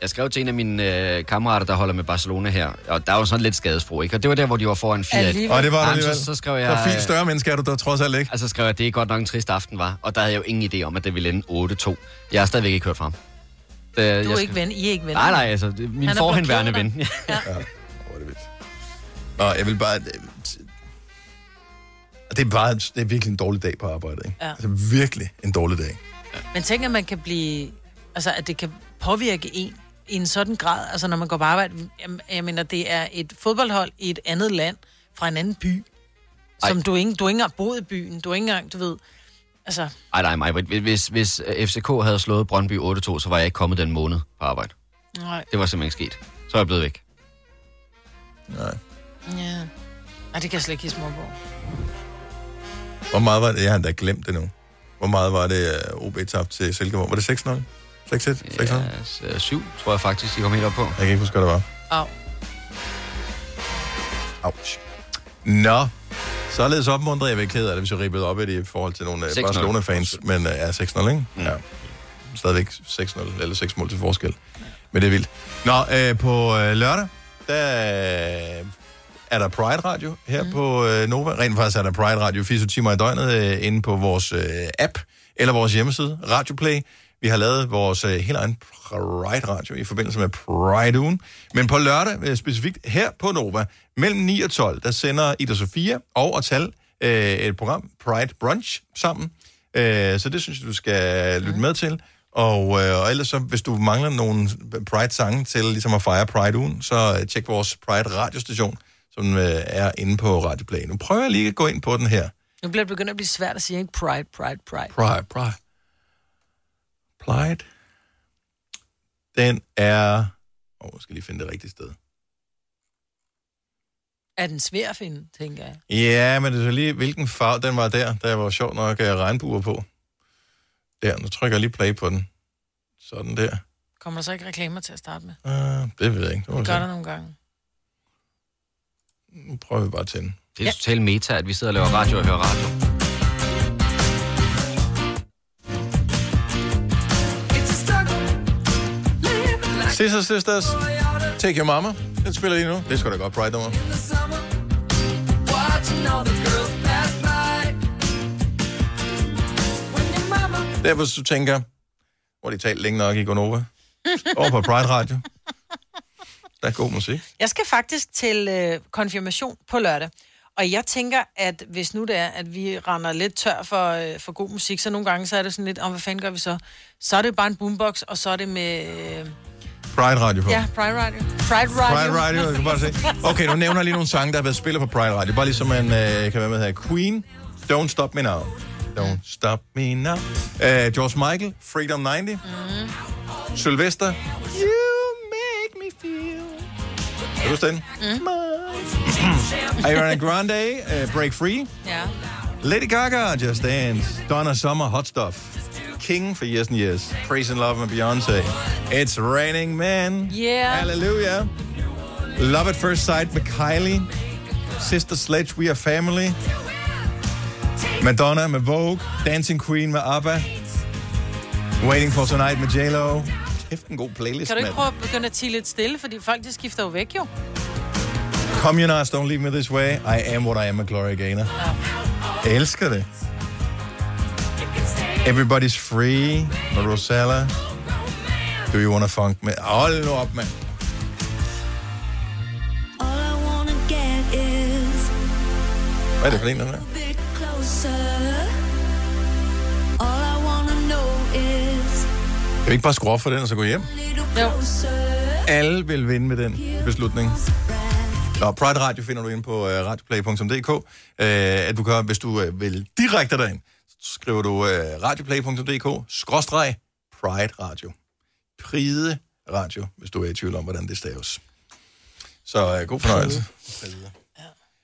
Jeg skrev til en af mine øh, kammerater, der holder med Barcelona her, og der var jo sådan lidt skadesfro, ikke? Og det var der, hvor de var foran 4-1. Alligevel. Og det var det Jamen. Så, så skrev jeg... Så fint større menneske er du der trods alt ikke. Altså skrev jeg, at det er godt nok en trist aften, var. Og der havde jeg jo ingen idé om, at det ville ende 8-2. Jeg har stadigvæk ikke hørt fra ham. Det, Du jeg er skal- ikke ven, I er ikke venner. Nej, nej, altså, det, min er forhenværende ven. Ja. Nå, jeg vil bare... øh, Det er bare det er virkelig en dårlig dag på arbejdet, ikke? Ja. Altså virkelig en dårlig dag. Men tænk, at man kan blive... Altså, at det kan påvirke en i en sådan grad. Altså, når man går på arbejde... Jeg, jeg mener, det er et fodboldhold i et andet land, fra en anden by, som du ikke, du ikke engang boet i byen. Du er ikke engang, du ved... Altså, Ej, nej, mig. Hvis, hvis øh, FCK havde slået Brøndby 8-2, så var jeg ikke kommet den måned på arbejde. nej. Det var simpelthen ikke sket. Så er jeg blevet væk. Nej. Ja. Ej, det kan jeg slet ikke mig på. Hvor meget var det? Jeg har endda glemt det nu. Hvor meget var det, uh, OB tabte til Silkeborg? Var det 6-0? 6-1? 6-0? Ja, 7, tror jeg faktisk, de kom helt op på. Jeg kan ikke huske, hvad det var. Au. Ouch. Nå, således opmuntret. Jeg vil ked af det, hvis jeg ribbede op i det i forhold til nogle uh, 6-0. Barcelona-fans. Men uh, ja, 6-0, ikke? Mm. Ja. Stadigvæk 6-0, eller 6 mål til forskel. Men det er vildt. Nå, øh, på øh, lørdag, der øh, er der Pride Radio her mm. på øh, Nova. Rent faktisk er der Pride Radio 24 timer i døgnet øh, inde på vores øh, app eller vores hjemmeside, Radioplay. Vi har lavet vores øh, helt egen Pride Radio i forbindelse med Pride-ugen. Men på lørdag, øh, specifikt her på Nova, mellem 9 og 12, der sender Ida Sofia og Atal øh, et program, Pride Brunch, sammen. Øh, så det synes jeg, du skal lytte med til. Og, øh, og ellers så, hvis du mangler nogle Pride-sange til ligesom at fejre Pride-ugen, så øh, tjek vores Pride-radiostation, som øh, er inde på Radioplay. Nu prøver jeg lige at gå ind på den her. Nu bliver det begyndt at blive svært at sige, ikke? Pride, pride, pride. Pride, Pride. Pride. Den er... Åh, oh, jeg skal lige finde det rigtige sted. Er den svær at finde, tænker jeg. Ja, men det er så lige, hvilken farve den var der. Der var sjovt nok uh, regnbuer på. Der, nu trykker jeg lige play på den. Sådan der. Kommer der så ikke reklamer til at starte med? Uh, det ved jeg ikke. Det, Det gør der nogle gange. Nu prøver vi bare til den. Det er ja. totalt meta, at vi sidder og laver radio og hører radio. Sisters, Sisters. Take Your Mama. Den spiller lige nu. Det skal da godt Pride nummer. Der, hvis du tænker, hvor de talt længe nok i Gonova. Over på Pride Radio. Der er god musik. Jeg skal faktisk til øh, konfirmation på lørdag. Og jeg tænker, at hvis nu det er, at vi render lidt tør for, øh, for god musik, så nogle gange så er det sådan lidt, om hvad fanden gør vi så? Så er det bare en boombox, og så er det med... Øh, Pride Radio på. ja, Pride Radio. Pride Radio. Pride Radio, jeg kan bare se. Okay, nu nævner jeg lige nogle sange, der har været spillet på Pride Radio. Bare lige så man øh, kan være med her. Queen, Don't Stop Me Now. Don't Stop Me Now. Uh, George Michael, Freedom 90. Mm. Sylvester, You Make Me Feel. Kan du huske den? Mm. Ariana Grande, uh, Break Free. Ja. Lady Gaga, Just Dance. Donna Summer, Hot Stuff. King for Years and Years. Praise and Love med Beyoncé. It's Raining Men. Yeah. Hallelujah. Love at First Sight med Kylie. Sister Sledge, We Are Family. Madonna med Vogue. Dancing Queen med ABBA. Waiting for Tonight med J-Lo. Kæft en god playlist, Kan du ikke prøve at begynde at tige lidt stille, fordi folk de skifter jo væk jo. Communards, Don't Leave Me This Way. I Am What I Am med Gloria Gaynor. Jeg elsker det. Everybody's Free med Rosella. Do you wanna funk med? Hold nu op, mand. Hvad er det for en, den der? Kan vi ikke bare skrue op for den og så gå hjem? Jo. Alle vil vinde med den beslutning. Nå, Pride Radio finder du ind på uh, radioplay.dk. Uh, at du kan, hvis du uh, vil direkte derind, skriver du uh, radioplay.dk, skråstreg, Pride Radio. Pride Radio, hvis du er i tvivl om, hvordan det staves. Så uh, god fornøjelse.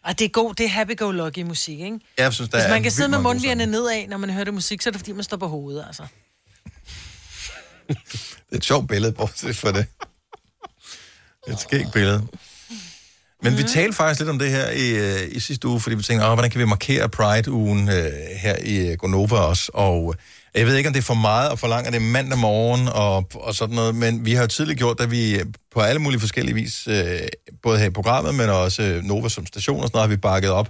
Og det er god, det er happy-go-lucky musik, ikke? Jeg synes, der Hvis er man kan vildt sidde med mundvigerne nedad, når man hører det musik, så er det fordi, man står på hovedet, altså. Det er et sjovt billede, bortset for det. Et skægt billede. Men Mhm. vi talte faktisk lidt om det her i, øh, i sidste uge, fordi vi tænkte, hvordan kan vi markere Pride-ugen øh, her i øh, Gonova også? Og øh, jeg ved ikke, om det er for meget at forlange, at det er mandag morgen og, og sådan noget, men vi har jo tidligere gjort, at vi på alle mulige forskellige vis, øh, både her i programmet, men også øh, Nova som station og sådan noget, har vi bakket op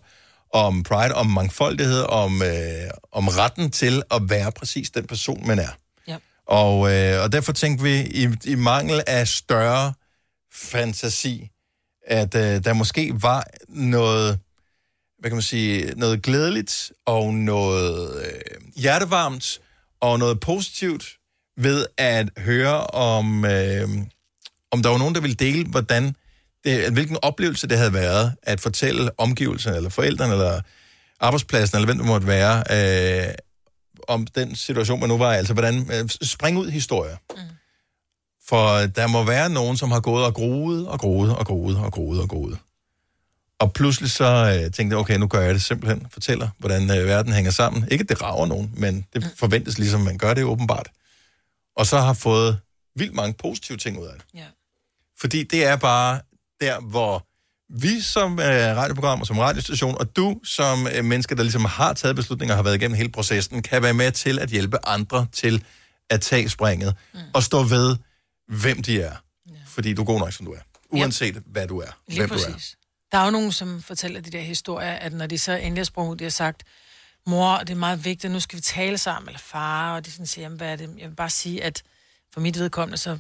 om Pride, om mangfoldighed, om, øh, om retten til at være præcis den person, man er. Ja. Og, øh, og derfor tænkte vi, i, i mangel af større fantasi, at øh, der måske var noget, hvad kan man sige, noget glædeligt og noget øh, hjertevarmt og noget positivt ved at høre om, øh, om der var nogen, der ville dele, hvordan det, hvilken oplevelse det havde været at fortælle omgivelserne, eller forældrene, eller arbejdspladsen, eller hvem det måtte være, øh, om den situation, man nu var i. Altså, hvordan øh, spring ud historier. Mm. For der må være nogen, som har gået og groet og groet og groet og groet og groet. Og pludselig så øh, tænkte jeg, okay, nu gør jeg det simpelthen. Fortæller, hvordan øh, verden hænger sammen. Ikke, at det rager nogen, men det forventes ligesom, man gør det åbenbart. Og så har fået vildt mange positive ting ud af det. Ja. Fordi det er bare der, hvor vi som øh, radioprogram og som radiostation, og du som øh, mennesker, der ligesom har taget beslutninger og har været igennem hele processen, kan være med til at hjælpe andre til at tage springet mm. og stå ved, hvem de er. Ja. Fordi du er god nok, som du er. Uanset yep. hvad du er. Lige hvem du er. præcis. Der er jo nogen, som fortæller de der historier, at når de så endelig sprunget ud, de har sagt, mor, det er meget vigtigt, nu skal vi tale sammen, eller far, og de sådan siger, jamen, hvad er det? Jeg vil bare sige, at for mit vedkommende, så...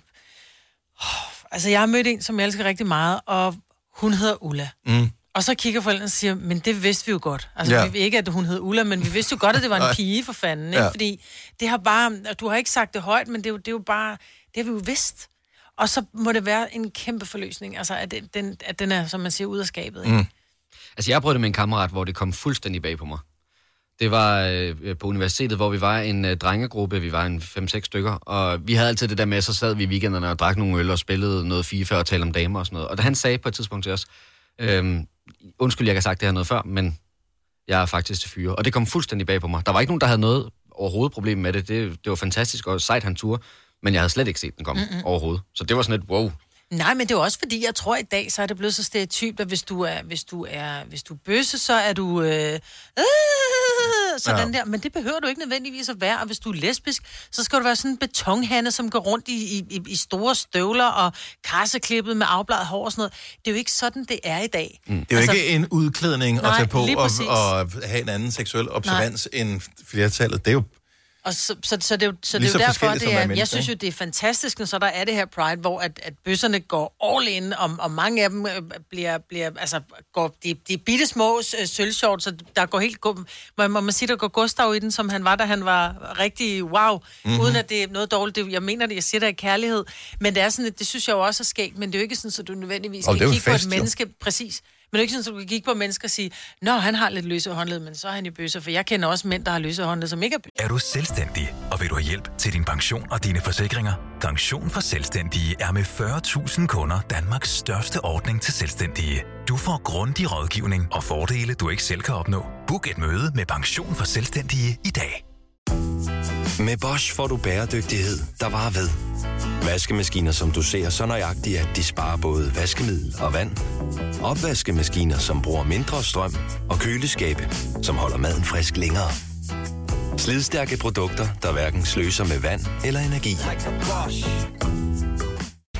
Oh, altså, jeg har mødt en, som jeg elsker rigtig meget, og hun hedder Ulla. Mm. Og så kigger forældrene og siger, men det vidste vi jo godt. Altså, Ja. vi, ikke at hun hed Ulla, men vi vidste jo godt, at det var en pige for fanden. Ikke? Ja. Fordi det har bare, du har ikke sagt det højt, men det er, jo, det er jo bare, det har vi jo vidst. Og så må det være en kæmpe forløsning, altså at den, at den er, som man siger, ud af skabet. Ikke? Mm. Altså, jeg prøvede det med en kammerat, hvor det kom fuldstændig bag på mig. Det var øh, på universitetet, hvor vi var en øh, drengegruppe, vi var en 5-6 stykker, og vi havde altid det der med, så sad vi i weekenderne og drak nogle øl og spillede noget FIFA og talte om damer og sådan noget. Og da han sagde på et tidspunkt til os, øh, undskyld, jeg ikke har sagt det her noget før, men jeg er faktisk til fyre. Og det kom fuldstændig bag på mig. Der var ikke nogen, der havde noget overhovedet problem med det. Det, det var fantastisk og sejt, han turde. Men jeg havde slet ikke set den komme Mm-mm. mm-hmm. overhovedet. Så det var sådan et wow. Nej, men det er også fordi, jeg tror i dag, så er det blevet så stereotypt, at hvis du er, hvis du er, hvis du er bøsse, så er du... Øh, øh, sådan Ja. der. Men det behøver du ikke nødvendigvis at være. Og hvis du er lesbisk, så skal du være sådan en betonhande, som går rundt i, i, i store støvler og karseklippet med afbladet hår og sådan noget. Det er jo ikke sådan, det er i dag. Mm. Det er jo altså, ikke en udklædning at nej, tage på og, og have en anden seksuel observans end flertallet. Det er jo Og så, så, så, det er jo, så det er så jo derfor, det er er, jeg synes jo, det er fantastisk, når så der er det her Pride, hvor at, at bøsserne går all in, og, og mange af dem øh, bliver, bliver altså, går, de, de er bitte små øh, sølvshorts, så der går helt, må, må man sige, der går Gustav i den, som han var, da han var rigtig wow, Mhm. mm-hmm. uden at det er noget dårligt. Det, jeg mener det, jeg siger det af kærlighed, men det er sådan, det synes jeg jo også er skægt, men det er jo ikke sådan, at du nødvendigvis Og jo en kigge på fest, et jo. menneske, præcis, men det er ikke sådan, at du kan kigge på mennesker og sige, nå, han har lidt løse håndled, men så er han i bøsser, for jeg kender også mænd, der har løse håndled, som ikke er bøsser. Er du selvstændig, og vil du have hjælp til din pension og dine forsikringer? Pension for Selvstændige er med 40.000 kunder Danmarks største ordning til selvstændige. Du får grundig rådgivning og fordele, du ikke selv kan opnå. Book et møde med Pension for Selvstændige i dag. Med Bosch får du bæredygtighed, der varer ved. Vaskemaskiner, som du ser så nøjagtigt, at de sparer både vaskemiddel og vand. Opvaskemaskiner, som bruger mindre strøm. Og køleskabe, som holder maden frisk længere. Slidstærke produkter, der hverken sløser med vand eller energi.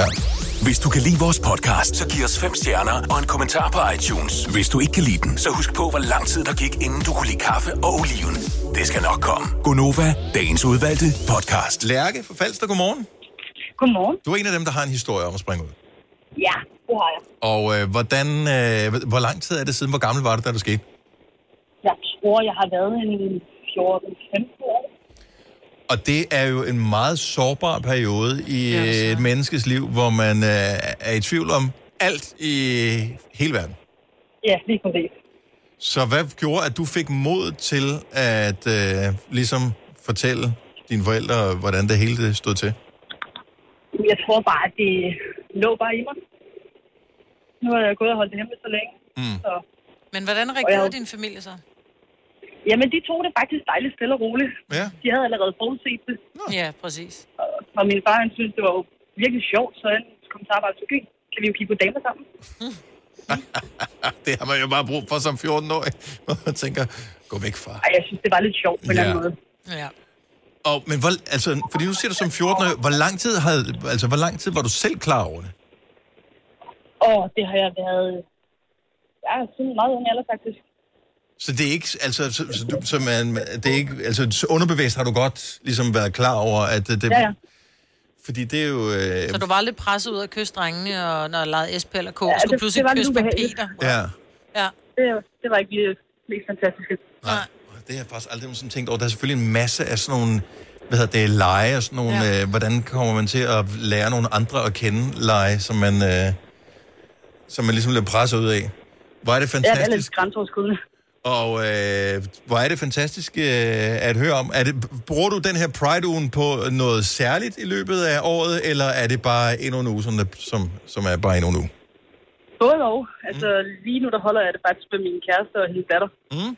Ja. Hvis du kan lide vores podcast, så giv os fem stjerner og en kommentar på iTunes. Hvis du ikke kan lide den, så husk på, hvor lang tid der gik, inden du kunne lide kaffe og oliven. Det skal nok komme. Gonova, dagens udvalgte podcast. Lærke fra Falster, godmorgen. Godmorgen. Du er en af dem, der har en historie om at springe ud. Ja, det har jeg. Og øh, hvordan, øh, hvor lang tid er det siden? Hvor gammel var det, da det skete? Jeg tror, jeg har været en 14-15 år. Og det er jo en meget sårbar periode i ja, et menneskes liv, hvor man øh, er i tvivl om alt i hele verden. Ja, lige præcis. Så hvad gjorde, at du fik mod til at øh, ligesom fortælle dine forældre, hvordan det hele det stod til? Jeg tror bare, at det lå bare i mig. Nu har jeg gået og holdt det hemmeligt så længe. Mm. Så, Men hvordan reagerede jeg- din familie så? Jamen, de tog det faktisk dejligt stille og roligt. Ja. De havde allerede forudset det. Ja, præcis. Og min far, han synes, det var jo virkelig sjovt, så han kom til arbejde til byen. Kan vi jo kigge på damer sammen? Det har man jo bare brug for som 14-årig. Man tænker, gå væk fra. Ej, jeg synes, det var lidt sjovt på en Ja. anden måde. Ja. Og, men hvor, altså, fordi nu siger du som 14-årig, hvor lang tid, havde, altså, hvor lang tid var du selv klar over det? Og det har jeg været... Ja, siden meget ung alder, faktisk. Så det er ikke, altså, så, så, du, så man, det er ikke, altså, så underbevidst har du godt ligesom været klar over, at det, Ja, ja. fordi det er jo, øh, Så du var aldrig presset ud af kysse drengene, og når jeg legede SP eller K, Ja, skulle det- pludselig det lidt kysse med. Peter. ja, Ja. Det, det var ikke lige det mest fantastiske. nej, det har jeg faktisk aldrig sådan tænkt over. Der er selvfølgelig en masse af sådan nogle, hvad hedder det, lege og sådan nogle, ja. øh, hvordan kommer man til at lære nogle andre at kende lege, som man, øh, som man ligesom bliver presset ud af. Hvor er det Ja, det er fantastisk. lidt grænseoverskridende. Og øh, hvor er det fantastisk øh, at høre om. Er det, bruger du den her Pride-ugen på noget særligt i løbet af året, eller er det bare endnu en uge, som, som, som er bare endnu en uge? Både og. Altså, lige nu der holder jeg det faktisk med min kæreste og hendes datter. Mm.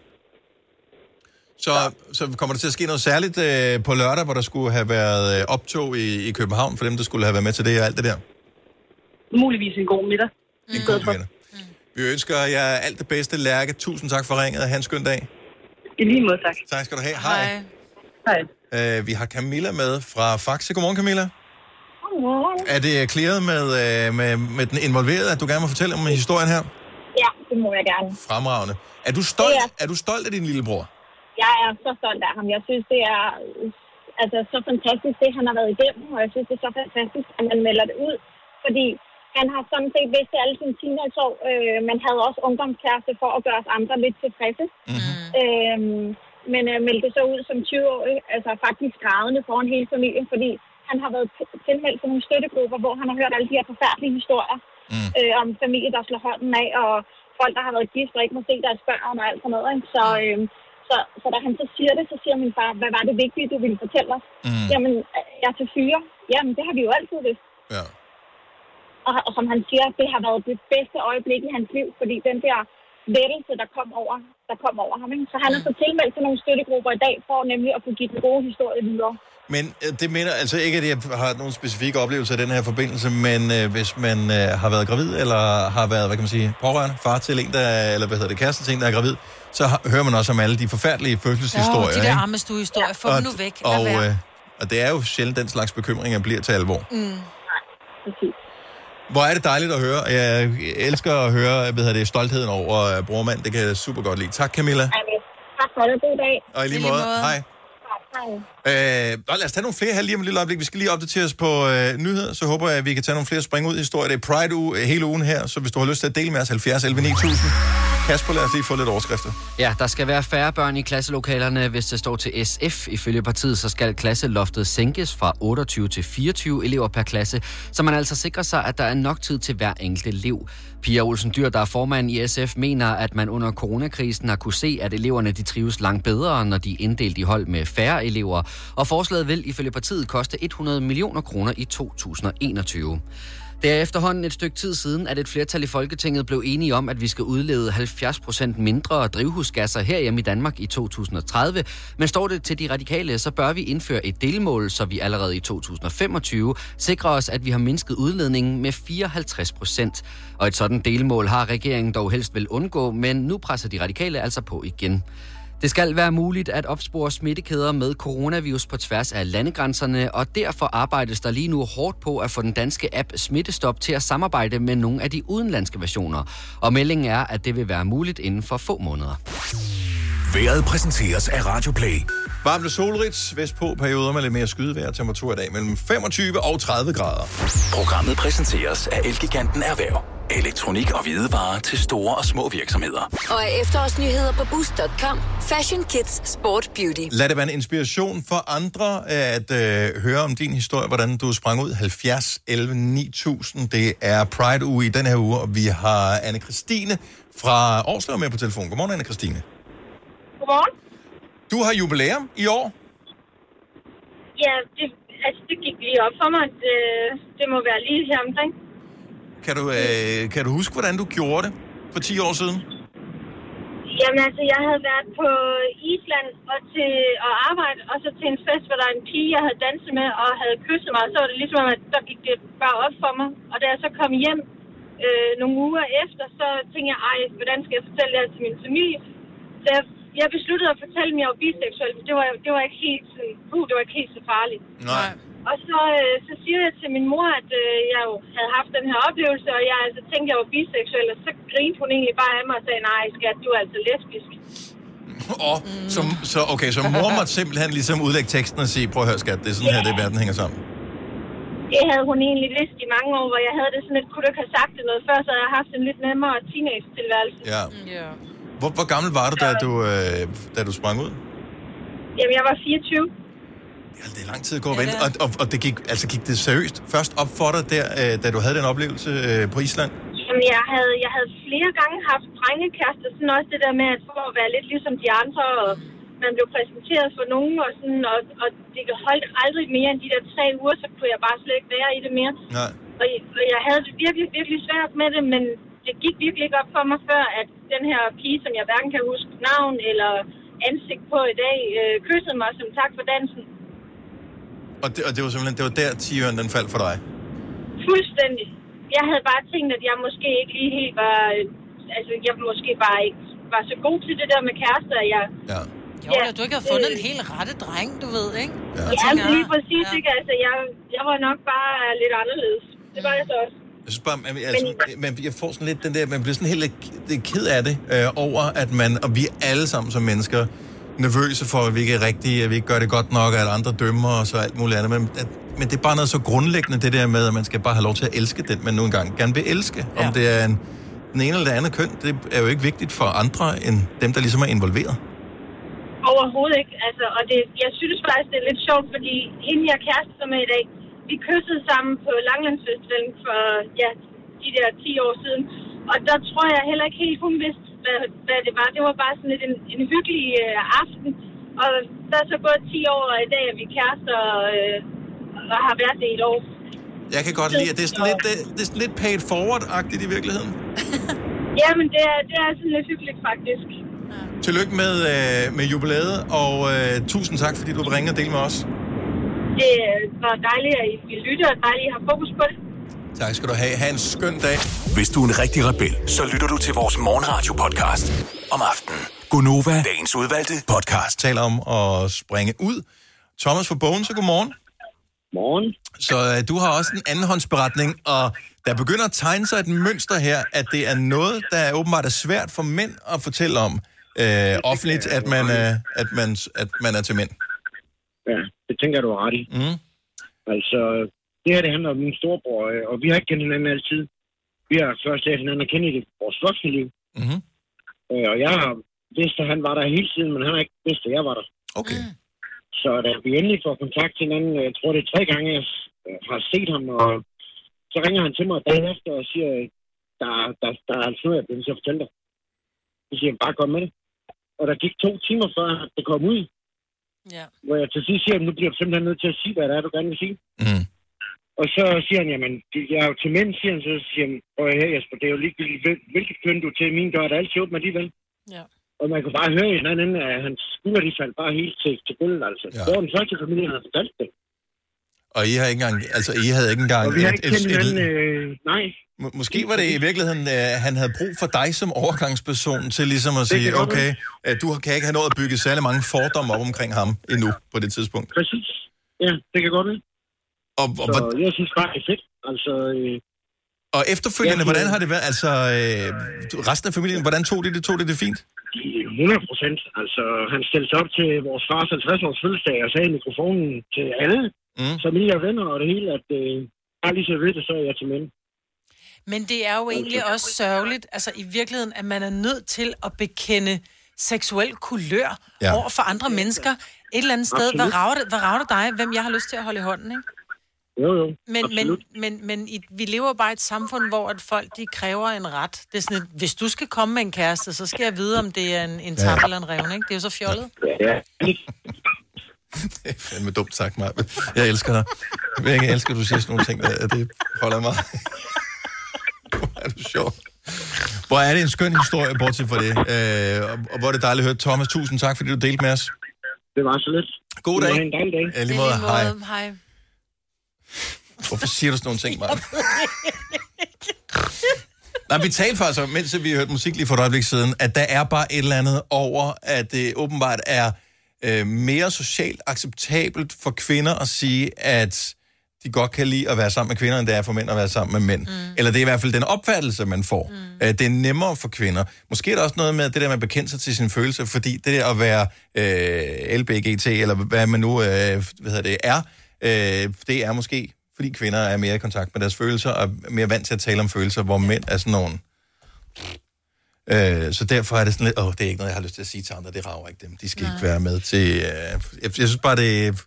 Så, så kommer der til at ske noget særligt øh, på lørdag, hvor der skulle have været øh, optog i, i København, for dem, der skulle have været med til det og alt det der? Muligvis en god middag. En god middag. Vi ønsker jer alt det bedste, Lærke. Tusind tak for ringet. Ha' en skøn dag. I lige måde, tak. Tak skal du have. Hej. Hej. Øh, vi har Camilla med fra Faxe. Godmorgen, Camilla. Godmorgen. Er det clearet med, øh, med, med den involverede, at du gerne må fortælle om historien her? Ja, det må jeg gerne. Fremragende. Er du stolt, Det er du stolt af din lillebror? Jeg er så stolt af ham. Jeg synes, det er altså, så fantastisk, det han har været igennem, og jeg synes, det er så fantastisk, at man melder det ud. Fordi han har sådan set vidst alle sine teenageår, øh, men havde også ungdomskæreste for at gøre os andre lidt tilfredse. Mm-hmm. Øhm, men øh, meldte så ud som 20-årig, altså faktisk grædende foran hele familien, fordi han har været tilmeldt til nogle støttegrupper, hvor han har hørt alle de her forfærdelige historier mm. øh, om familie, der slår hånden af, og folk, der har været gift og ikke må se deres børn og alt sådan noget. Ikke? Så, øh, så, så da han så siger det, så siger min far, hvad var det vigtige, du ville fortælle os? Mm. Jamen, øh, jeg er til fyre. Jamen, det har vi jo altid vidst. Ja. Og, og som han siger, det har været det bedste øjeblik i hans liv, fordi den der lettelse, der kom over, der kom over ham. Ikke? Så han er så tilmeldt til nogle støttegrupper i dag, for nemlig at kunne give den gode historie videre. Men øh, det mener altså ikke, at jeg har nogen specifikke oplevelser i den her forbindelse, men øh, hvis man øh, har været gravid, eller har været, hvad kan man sige, pårørende, far til en, der, er- eller hvad hedder det, kæreste til en, der er gravid, så har, hører man også om alle de forfærdelige fødselshistorier. Åh, de der armestuehistorier, få dem nu væk. Og, være. øh, og det er jo sjældent den slags bekymringer bliver til alvor. Mm. Hvor er det dejligt at høre. Jeg elsker at høre hvad hedder det, stoltheden over uh, brormand. Det kan jeg super godt lide. Tak, Camilla. Tak for det. God dag. Og i lige måde. Hej. Hej. Øh, lad os tage nogle flere her lige om et lille øjeblik. Vi skal lige opdatere os på øh, nyheder, så håber jeg, at vi kan tage nogle flere spring ud i historier. Det er Pride-uge øh, hele ugen her, så hvis du har lyst til at dele med os, 70 11 9000. Kasper, lad os lige få lidt overskrifter. Ja, der skal være færre børn i klasselokalerne. Hvis det står til SF ifølge partiet, så skal klasseloftet sænkes fra 28 til 24 elever per klasse, så man altså sikrer sig, at der er nok tid til hver enkelt elev. Pia Olsen Dyr, der er formand i SF, mener, at man under coronakrisen har kunne se, at eleverne de trives langt bedre, når de er inddelt i hold med færre elever. Og forslaget vil ifølge partiet koste 100 millioner kroner i 2021. Det er efterhånden et stykke tid siden, at et flertal i Folketinget blev enige om, at vi skal udlede 70% mindre drivhusgasser herhjemme i Danmark i 2030. Men står det til de radikale, så bør vi indføre et delmål, så vi allerede i 2025 sikrer os, at vi har mindsket udledningen med 54%. Og et sådan delmål har regeringen dog helst vil undgå, men nu presser de radikale altså på igen. Det skal være muligt at opspore smittekæder med coronavirus på tværs af landegrænserne, og derfor arbejdes der lige nu hårdt på at få den danske app Smittestop til at samarbejde med nogle af de udenlandske versioner. Og meldingen er, at det vil være muligt inden for få måneder. Været præsenteres af Radio Play. Varmt og solrigt, vestpå perioder med lidt mere skydevejr. Temperatur i dag mellem 25 og 30 grader. Programmet præsenteres af Elgiganten Erhverv. Elektronik og hvidevarer til store og små virksomheder. Og af efterårsnyheder på boost.com. Fashion, kids, sport, beauty. Lad det være en inspiration for andre at øh, høre om din historie, hvordan du sprang ud 70 11 9000. Det er Pride uge i den her uge, og vi har anne Christine fra Årslev med på telefon. Godmorgen, anne Christine. Godmorgen. Du har jubilæum i år. Ja, det, altså, det gik lige op for mig. Det, det må være lige her omkring. Kan du, øh, kan du huske, hvordan du gjorde det for 10 år siden? Jamen altså, jeg havde været på Island og til at arbejde, og så til en fest, hvor der er en pige, jeg havde danset med og havde kysset mig. Så var det ligesom, at der gik det bare op for mig. Og da jeg så kom hjem øh, nogle uger efter, så tænkte jeg, ej, hvordan skal jeg fortælle det her til min familie? Så jeg, jeg besluttede at fortælle, at jeg var biseksuel, for det var, det var ikke helt sådan, uh, det var ikke helt så farligt. Nej. Og så, øh, så siger jeg til min mor, at øh, jeg jo havde haft den her oplevelse, og jeg altså tænkte, at jeg var biseksuel, og så grinte hun egentlig bare af mig og sagde, nej skat, du er altså lesbisk. Og, så, så, okay, så mor måtte simpelthen ligesom udlægge teksten og sige, prøv at høre skat, det er sådan her, det verden hænger sammen. Det havde hun egentlig vidst i mange år, hvor jeg havde det sådan lidt, kunne du ikke have sagt det noget før, så havde jeg haft en lidt nemmere teenage-tilværelse. Ja. ja. Hvor, hvor gammel var du, da du, øh, da du sprang ud? Jamen, jeg var 24. Ja, det er lang tid at gå og vente. Og, og, og det gik, altså gik det seriøst først op for dig der, øh, da du havde den oplevelse øh, på Island? Jamen, jeg havde, jeg havde flere gange haft drengekærester, sådan også det der med, at for at være lidt ligesom de andre, og man blev præsenteret for nogen, og, sådan, og, og det holdt aldrig mere end de der tre uger, så kunne jeg bare slet ikke være i det mere. Nej. Og, og jeg havde det virkelig, virkelig svært med det, men det gik virkelig ikke op for mig før, at den her pige, som jeg hverken kan huske navn eller ansigt på i dag, øh, kyssede mig som tak for dansen. Og det, og det var simpelthen, det var der tiøren den faldt for dig? Fuldstændig. Jeg havde bare tænkt, at jeg måske ikke lige helt var... øh, Altså, jeg måske bare ikke var så god til det der med kærester. Jeg, ja. Jo, ja, du ikke har fundet en helt rette dreng, du ved, ikke? Ja, Ja, men lige præcis, ja. ikke? Altså, jeg, jeg var nok bare lidt anderledes. Det var jeg så også. Jeg synes bare, man, altså, man, jeg får sådan lidt den der, man bliver sådan helt lidt ked af det, øh, over at man, og vi alle sammen som mennesker, nervøse for, at vi ikke er rigtige, at vi ikke gør det godt nok, at andre dømmer og alt muligt andet. Men, at, men det er bare noget så grundlæggende, det der med, at man skal bare have lov til at elske den, man nu engang gerne vil elske. Ja. Om det er en, den ene eller det andet køn, det er jo ikke vigtigt for andre, end dem, der ligesom er involveret. Overhovedet ikke. Altså, og det, jeg synes faktisk, det er lidt sjovt, fordi hende, jeg kærester med i dag, vi kyssede sammen på Langlandsfestivalen for ja, de der 10 år siden. Og der tror jeg heller ikke helt, hun vidste, hvad, hvad det var. Det var bare sådan lidt en, en hyggelig øh, aften. Og der er så gået 10 år, og i dag er vi kærester øh, og har været det i et år. Jeg kan godt lide, at det er sådan lidt, det, det er sådan lidt paid forward-agtigt i virkeligheden. Jamen, det er, det er sådan lidt hyggeligt, faktisk. Tillykke med, øh, med jubilæet, og øh, tusind tak, fordi du vil ringe og dele med os. Det var dejligt, at I ville lytte, og dejligt, at I har fokus på det. Tak skal du have. Ha' en skøn dag. Hvis du er en rigtig rebel, så lytter du til vores morgenradio-podcast om aftenen. Gunova, dagens udvalgte podcast. Taler om at springe ud. Thomas fra Bogen, så godmorgen. Morgen. Så øh, du har også en andenhåndsberetning, og der begynder at tegne sig et mønster her, at det er noget, der er åbenbart er svært for mænd at fortælle om øh, offentligt, at man, øh, at, man, at man er til mænd. Ja, det tænker jeg, du har ret i. Mm. Altså, det her, det handler om min storebror, øh, og vi har ikke kendt hinanden altid. Vi har først lært hinanden at kende i det, vores voksne liv. Øh, og jeg har vidst, at han var der hele tiden, men han har ikke vidst, at jeg var der. Okay. Så da vi endelig får kontakt til hinanden, jeg tror det er tre gange, jeg øh, har set ham, og så ringer han til mig dagen efter og siger, der, der, der er altså noget, jeg bliver at fortælle dig. Så siger han, bare kom med det. Og der gik to timer før, at det kom ud. Ja. Hvor jeg til sidst siger, at nu bliver du simpelthen nødt til at sige, hvad det er, du gerne vil sige. Mm. Og så siger han, jamen, det- jeg er jo til mænd, siger han, så siger han, prøv at høre Jesper, det er jo ligegyldigt, hvil- hvilket køn du er til, min dør er der altid åben alligevel. Ja. Og man kunne bare høre i den anden at hans skulder, de faldt bare helt til, til gulvet, altså. Ja. Det var den første familie, han havde fortalt det. Og I har ikke engang, altså I havde ikke engang... Og vi har ikke kendt hinanden, øh, nej. Må- Måske var det i virkeligheden, øh, han havde brug for dig som overgangsperson til ligesom at Det sige, okay, øh, du kan ikke have nået at bygge særlig mange fordomme op omkring ham endnu på det tidspunkt. Præcis. Ja, det kan godt være. Og, og, Så jeg synes bare, det er fedt. Altså, øh, og efterfølgende, hvordan har det været? Altså, øh, resten af familien, hvordan tog de det? Tog de det fint? 100 procent. Altså, han stillede sig op til vores fars 50-års fødselsdag og sagde i mikrofonen til alle, mm. familie og venner og det hele, at øh, bare lige så ved det, så er jeg til mænd. Men det er jo egentlig også sørgeligt, altså i virkeligheden, at man er nødt til at bekende seksuel kulør Ja. ja. over for andre mennesker. Et eller andet sted, hvad Absolut. rager, det, hvad rager det dig, hvem jeg har lyst til at holde i hånden, ikke? Jo, jo. Men, men, absolut. men, men i, vi lever bare i et samfund, hvor at folk de kræver en ret. Det er sådan et, hvis du skal komme med en kæreste, så skal jeg vide, om det er en, en Ja. tap eller en revne, ikke? Det er jo så fjollet. Ja. Det er fandme dumt sagt, mig. Jeg elsker dig. Jeg elsker, at du siger sådan nogle ting, der, det holder mig. Hvor er du sjov. Hvor er det en skøn historie, bortset fra det. Øh, og, hvor er det dejligt at høre. Thomas, tusind tak, fordi du delte med os. Det var så lidt. God dag. have en dejlig dag. Ja, lige måde. Hej. Hej. Hvorfor siger du sådan nogle ting, Maja? Nej, vi talte faktisk om, mens vi hørte musik lige for et øjeblik siden, at der er bare et eller andet over, at det åbenbart er øh, mere socialt acceptabelt for kvinder at sige, at de godt kan lide at være sammen med kvinder, end det er for mænd at være sammen med mænd. Mm. Eller det er i hvert fald den opfattelse, man får. Mm. Øh, det er nemmere for kvinder. Måske er der også noget med det der med at bekende sig til sine følelser, fordi det der at være øh, LBGT, eller hvad man nu øh, hvad hedder det, er, øh, det er måske, fordi kvinder er mere i kontakt med deres følelser, og er mere vant til at tale om følelser, hvor mænd er sådan nogle... Øh, så derfor er det sådan lidt, åh, det er ikke noget, jeg har lyst til at sige til andre, det rager ikke dem. De skal Nej. ikke være med til... Øh, jeg, jeg synes bare, det...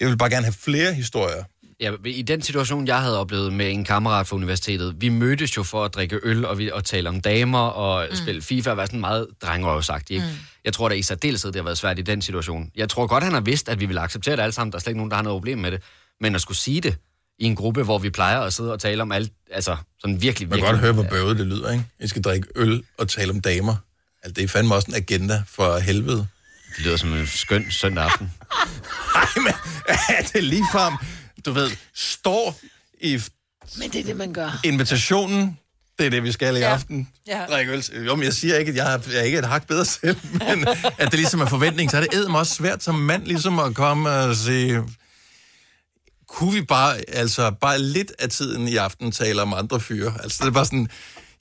Jeg vil bare gerne have flere historier. Ja, i den situation, jeg havde oplevet med en kammerat fra universitetet, vi mødtes jo for at drikke øl og, vi, og tale om damer og mm. spille FIFA og være sådan meget drengerøvsagtig. Ikke? Mm. Jeg tror da i særdeleshed, det har været svært i den situation. Jeg tror godt, han har vidst, at vi ville acceptere det alle sammen. Der er slet ikke nogen, der har noget problem med det. Men at skulle sige det i en gruppe, hvor vi plejer at sidde og tale om alt, altså sådan virkelig, Man virkelig... kan godt høre, hvor bøvet det lyder, ikke? I skal drikke øl og tale om damer. Altså, det er fandme også en agenda for helvede. Det lyder som en skøn søndag aften. Nej, men er det ligefrem, du ved, står i Men det er det, man gør. invitationen, det er det, vi skal i Ja. aften. Ja. Drikke øl. Jo, men jeg siger ikke, at jeg er, jeg er ikke et hak bedre selv, men at det ligesom er forventning, så er det edderm også svært som mand ligesom at komme og sige, kunne vi bare, altså bare lidt af tiden i aften tale om andre fyre? Altså det er bare sådan,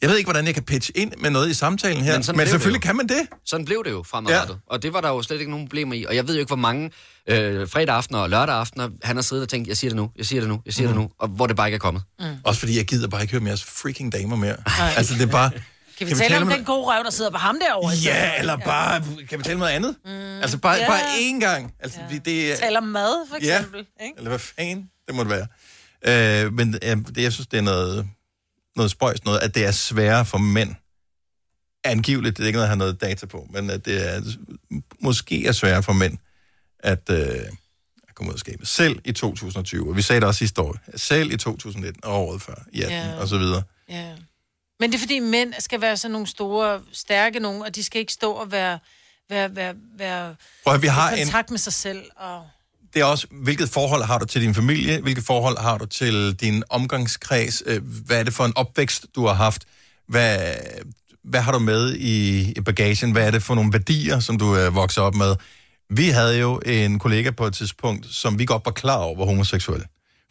jeg ved ikke, hvordan jeg kan pitche ind med noget i samtalen her, men, sådan men selvfølgelig kan man det. Sådan blev det jo fremadrettet. Ja. Og det var der jo slet ikke nogen problemer i. Og jeg ved jo ikke, hvor mange øh, fredag aftener og lørdag aftener, han har siddet og tænkt, jeg siger det nu, jeg siger det nu, jeg siger mm. det nu, og hvor det bare ikke er kommet. Mm. Også fordi jeg gider bare ikke høre mere freaking damer mere. Altså det er bare... Kan vi tale om den gode røv, der sidder på ham derovre? Ja, eller bare, kan vi tale om noget andet? Mm. Altså bare, Ja. bare én gang. Altså, ja. det er, Tale om mad, for Ja. eksempel. Ikke? eller hvad fanden det må det være. Øh, men øh, det, jeg synes, det er noget, noget spøjs noget, at det er sværere for mænd. Angiveligt, det er ikke noget, jeg har noget data på, men at det er, måske er sværere for mænd at, øh, at komme ud af skabet. Selv i 2020, og vi sagde det også sidste år, selv i 2019 og året før, i 18 Ja. og så videre. Ja. Men det er fordi, mænd skal være sådan nogle store, stærke nogen, og de skal ikke stå og være, være, være, være Prøv vi har i en, kontakt med sig selv. Og... det er også, hvilket forhold har du til din familie, hvilket forhold har du til din omgangskreds, øh, hvad er det for en opvækst, du har haft, hvad, hvad har du med i, i bagagen, hvad er det for nogle værdier, som du er vokset op med. Vi havde jo en kollega på et tidspunkt, som vi godt var klar over var homoseksuel,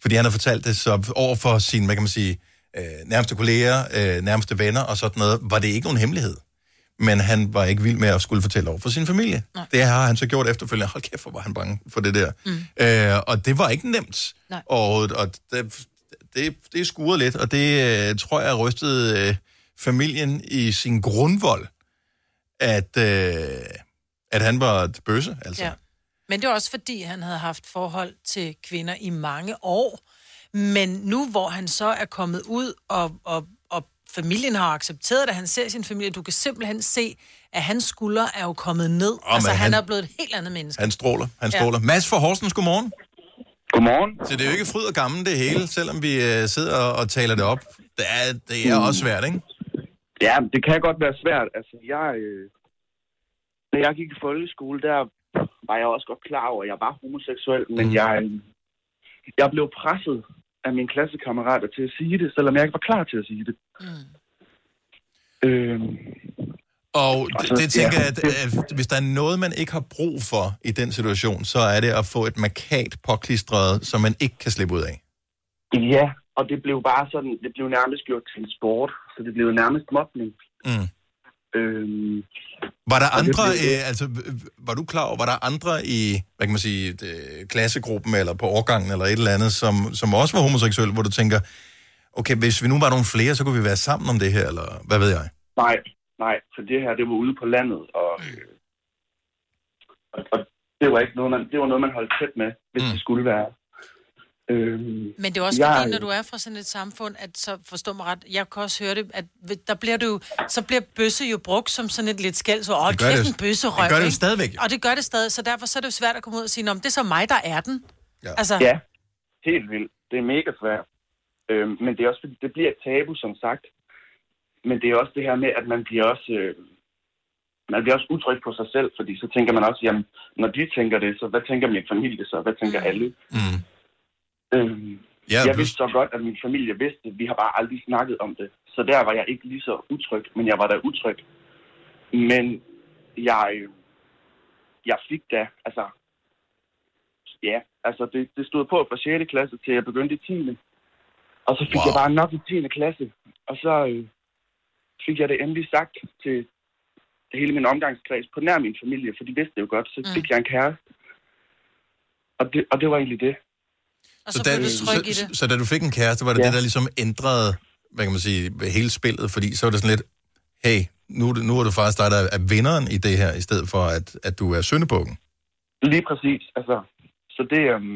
fordi han har fortalt det så over for sine, hvad kan man sige, øh, nærmeste kolleger, øh, nærmeste venner og sådan noget, var det ikke nogen hemmelighed. Men han var ikke vild med at skulle fortælle over for sin familie. Nej. Det har han så gjort efterfølgende. Hold kæft, hvor var han bange for det der. Mm. Øh, og det var ikke nemt. Nej. Og, og det, det, det skurede lidt, og det øh, tror jeg rystede øh, familien i sin grundvold. at, øh, at han var et bøsse, altså. Ja. Men det var også fordi, han havde haft forhold til kvinder i mange år. Men nu, hvor han så er kommet ud, og, og, og familien har accepteret det, han ser sin familie, du kan simpelthen se, at hans skuldre er jo kommet ned. Åh, altså, han, han- er blevet et helt andet menneske. Han stråler, han stråler. Ja. Mads for Horsens, godmorgen. Godmorgen. Så det er jo ikke fryd og gammel det hele, selvom vi øh, sidder og, taler det op. Det er, det er også svært, ikke? Ja, det kan godt være svært. Altså, jeg, øh, da jeg gik i folkeskole, der var jeg også godt klar over, at jeg var homoseksuel, men jeg, øh, jeg blev presset af mine klassekammerater til at sige det, selvom jeg ikke var klar til at sige det. Mm. Øhm, Og det, så- det tænker ja, jeg, at, at hvis der er noget, man ikke har brug for i den situation, så er det at få et markat påklistret, som man ikke kan slippe ud af. ja, og det blev bare sådan, det blev nærmest gjort til en sport, så det blev nærmest mobning. Mm. Øhm, Var der andre, øh, altså, var du klar over, var der andre i, hvad kan man sige, øh, klassegruppen eller på årgangen eller et eller andet, som, som også var homoseksuelle, hvor du tænker, okay, hvis vi nu var nogle flere, så kunne vi være sammen om det her, eller hvad ved jeg? Nej, nej, for det her, det var ude på landet, og, øh, og, og det var ikke noget, man, det var noget, man holdt tæt med, hvis mm. det skulle være. Øhm, Men det er også jeg- fordi, når du er fra sådan et samfund, at så forstå mig ret, jeg kan også høre det, at der bliver du, så bliver bøsse jo brugt som sådan et lidt skæld, så åh, Det gør det- en bøsserøv. det gør det jo ikke? stadigvæk. Og det gør det stadig, så derfor så er det jo svært at komme ud og sige, "Nå, men det er så mig, der er den. Ja. Altså, Ja, helt vildt. Det er mega svært. Øhm, men det er også fordi, det bliver et tabu, som sagt. Men det er også det her med, at man bliver også... Øh, man bliver også utryg på sig selv, fordi så tænker man også, jamen, når de tænker det, så hvad tænker min familie så? Hvad tænker alle? Mm. Øhm, Ja, jeg plus- vidste så godt, at min familie vidste det. Vi har bare aldrig snakket om det. Så der var jeg ikke lige så utryg, men jeg var da utryg. Men jeg, jeg fik da, altså, ja, altså det, det stod på fra 6. klasse til jeg begyndte i 10. Og så fik wow. jeg bare nok i 10. klasse. Og så øh, fik jeg det endelig sagt til hele min omgangskreds på nær min familie, for de vidste det jo godt. Så fik jeg en kæreste. Og det, og det var egentlig det. Og så, da, så, så, så da du fik en kæreste, var det ja. det, der ligesom ændrede, hvad kan man sige, hele spillet? Fordi så var det sådan lidt, hey, nu, er det- nu er du faktisk dig, der er vinderen i det her, i stedet for, at, at du er syndebukken. Lige præcis. Altså, så det, øhm,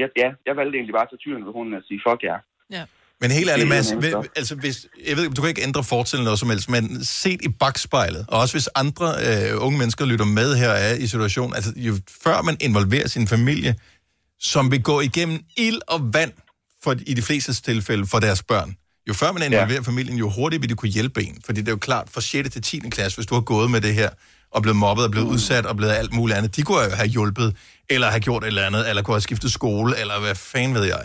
ja, ja, jeg valgte egentlig bare at tage tyren ved hunden og sige, fuck ja. Ja. Men helt ærligt, Det Mads, så. altså hvis, jeg ved, du kan ikke ændre fortiden noget som helst, men set i bagspejlet, og også hvis andre øh, unge mennesker lytter med her er i situationen, altså jo før man involverer sin familie, som vil gå igennem ild og vand, for, i de fleste tilfælde for deres børn, jo før man involverer ja. familien, jo hurtigere vil de kunne hjælpe en. Fordi det er jo klart, fra 6. til 10. klasse, hvis du har gået med det her, og blevet mobbet, og blevet mm. udsat, og blevet alt muligt andet, de kunne jo have hjulpet, eller have gjort et eller andet, eller kunne have skiftet skole, eller hvad fanden ved jeg.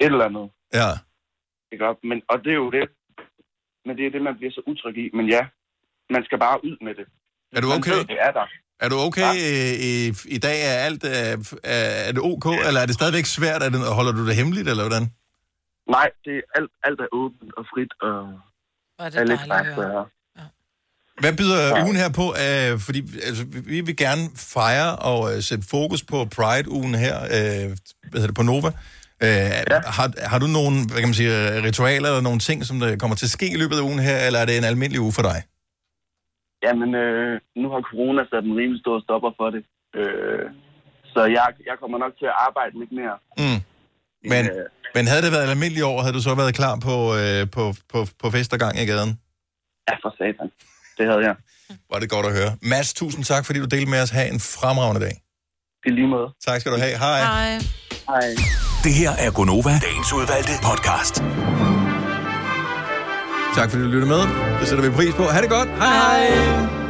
Et eller andet. Ja. Ikke op? Men, og det er jo det. Men det er det, man bliver så utryg i. Men ja, man skal bare ud med det. Er du Man okay? ved, det er der. Er du okay i, i, i dag? Er alt er, er, er det ok, eller er det stadigvæk svært? Er det, holder du det hemmeligt, eller hvordan? Nej, det er alt, alt er åbent og frit, og er det dejligt at er Hvad byder ja. ugen her på? Uh, fordi altså, vi vil gerne fejre og uh, sætte fokus på Pride-ugen her uh, hvad hedder det, på Nova. Uh, ja. har, har du nogle hvad kan man sige, øh, ritualer eller nogle ting, som der kommer til at ske i løbet af ugen her, eller er det en almindelig uge for dig? Jamen, øh, nu har corona sat en rimelig stor stopper for det. Øh, så jeg, jeg kommer nok til at arbejde lidt mere. Mm. Men, Øh. men havde det været et almindeligt år, havde du så været klar på, uh, på, på, på fest og gang i gaden? Ja, for satan. Det havde jeg. Var det godt at høre. Mads, tusind tak, fordi du delte med os. Ha' en fremragende dag. I lige måde. Tak skal du have. Hej. Hej. Hej. Det her er Gonova, dagens udvalgte podcast. Tak fordi du lyttede med. Det sætter vi pris på. Ha' det godt. Hej hej.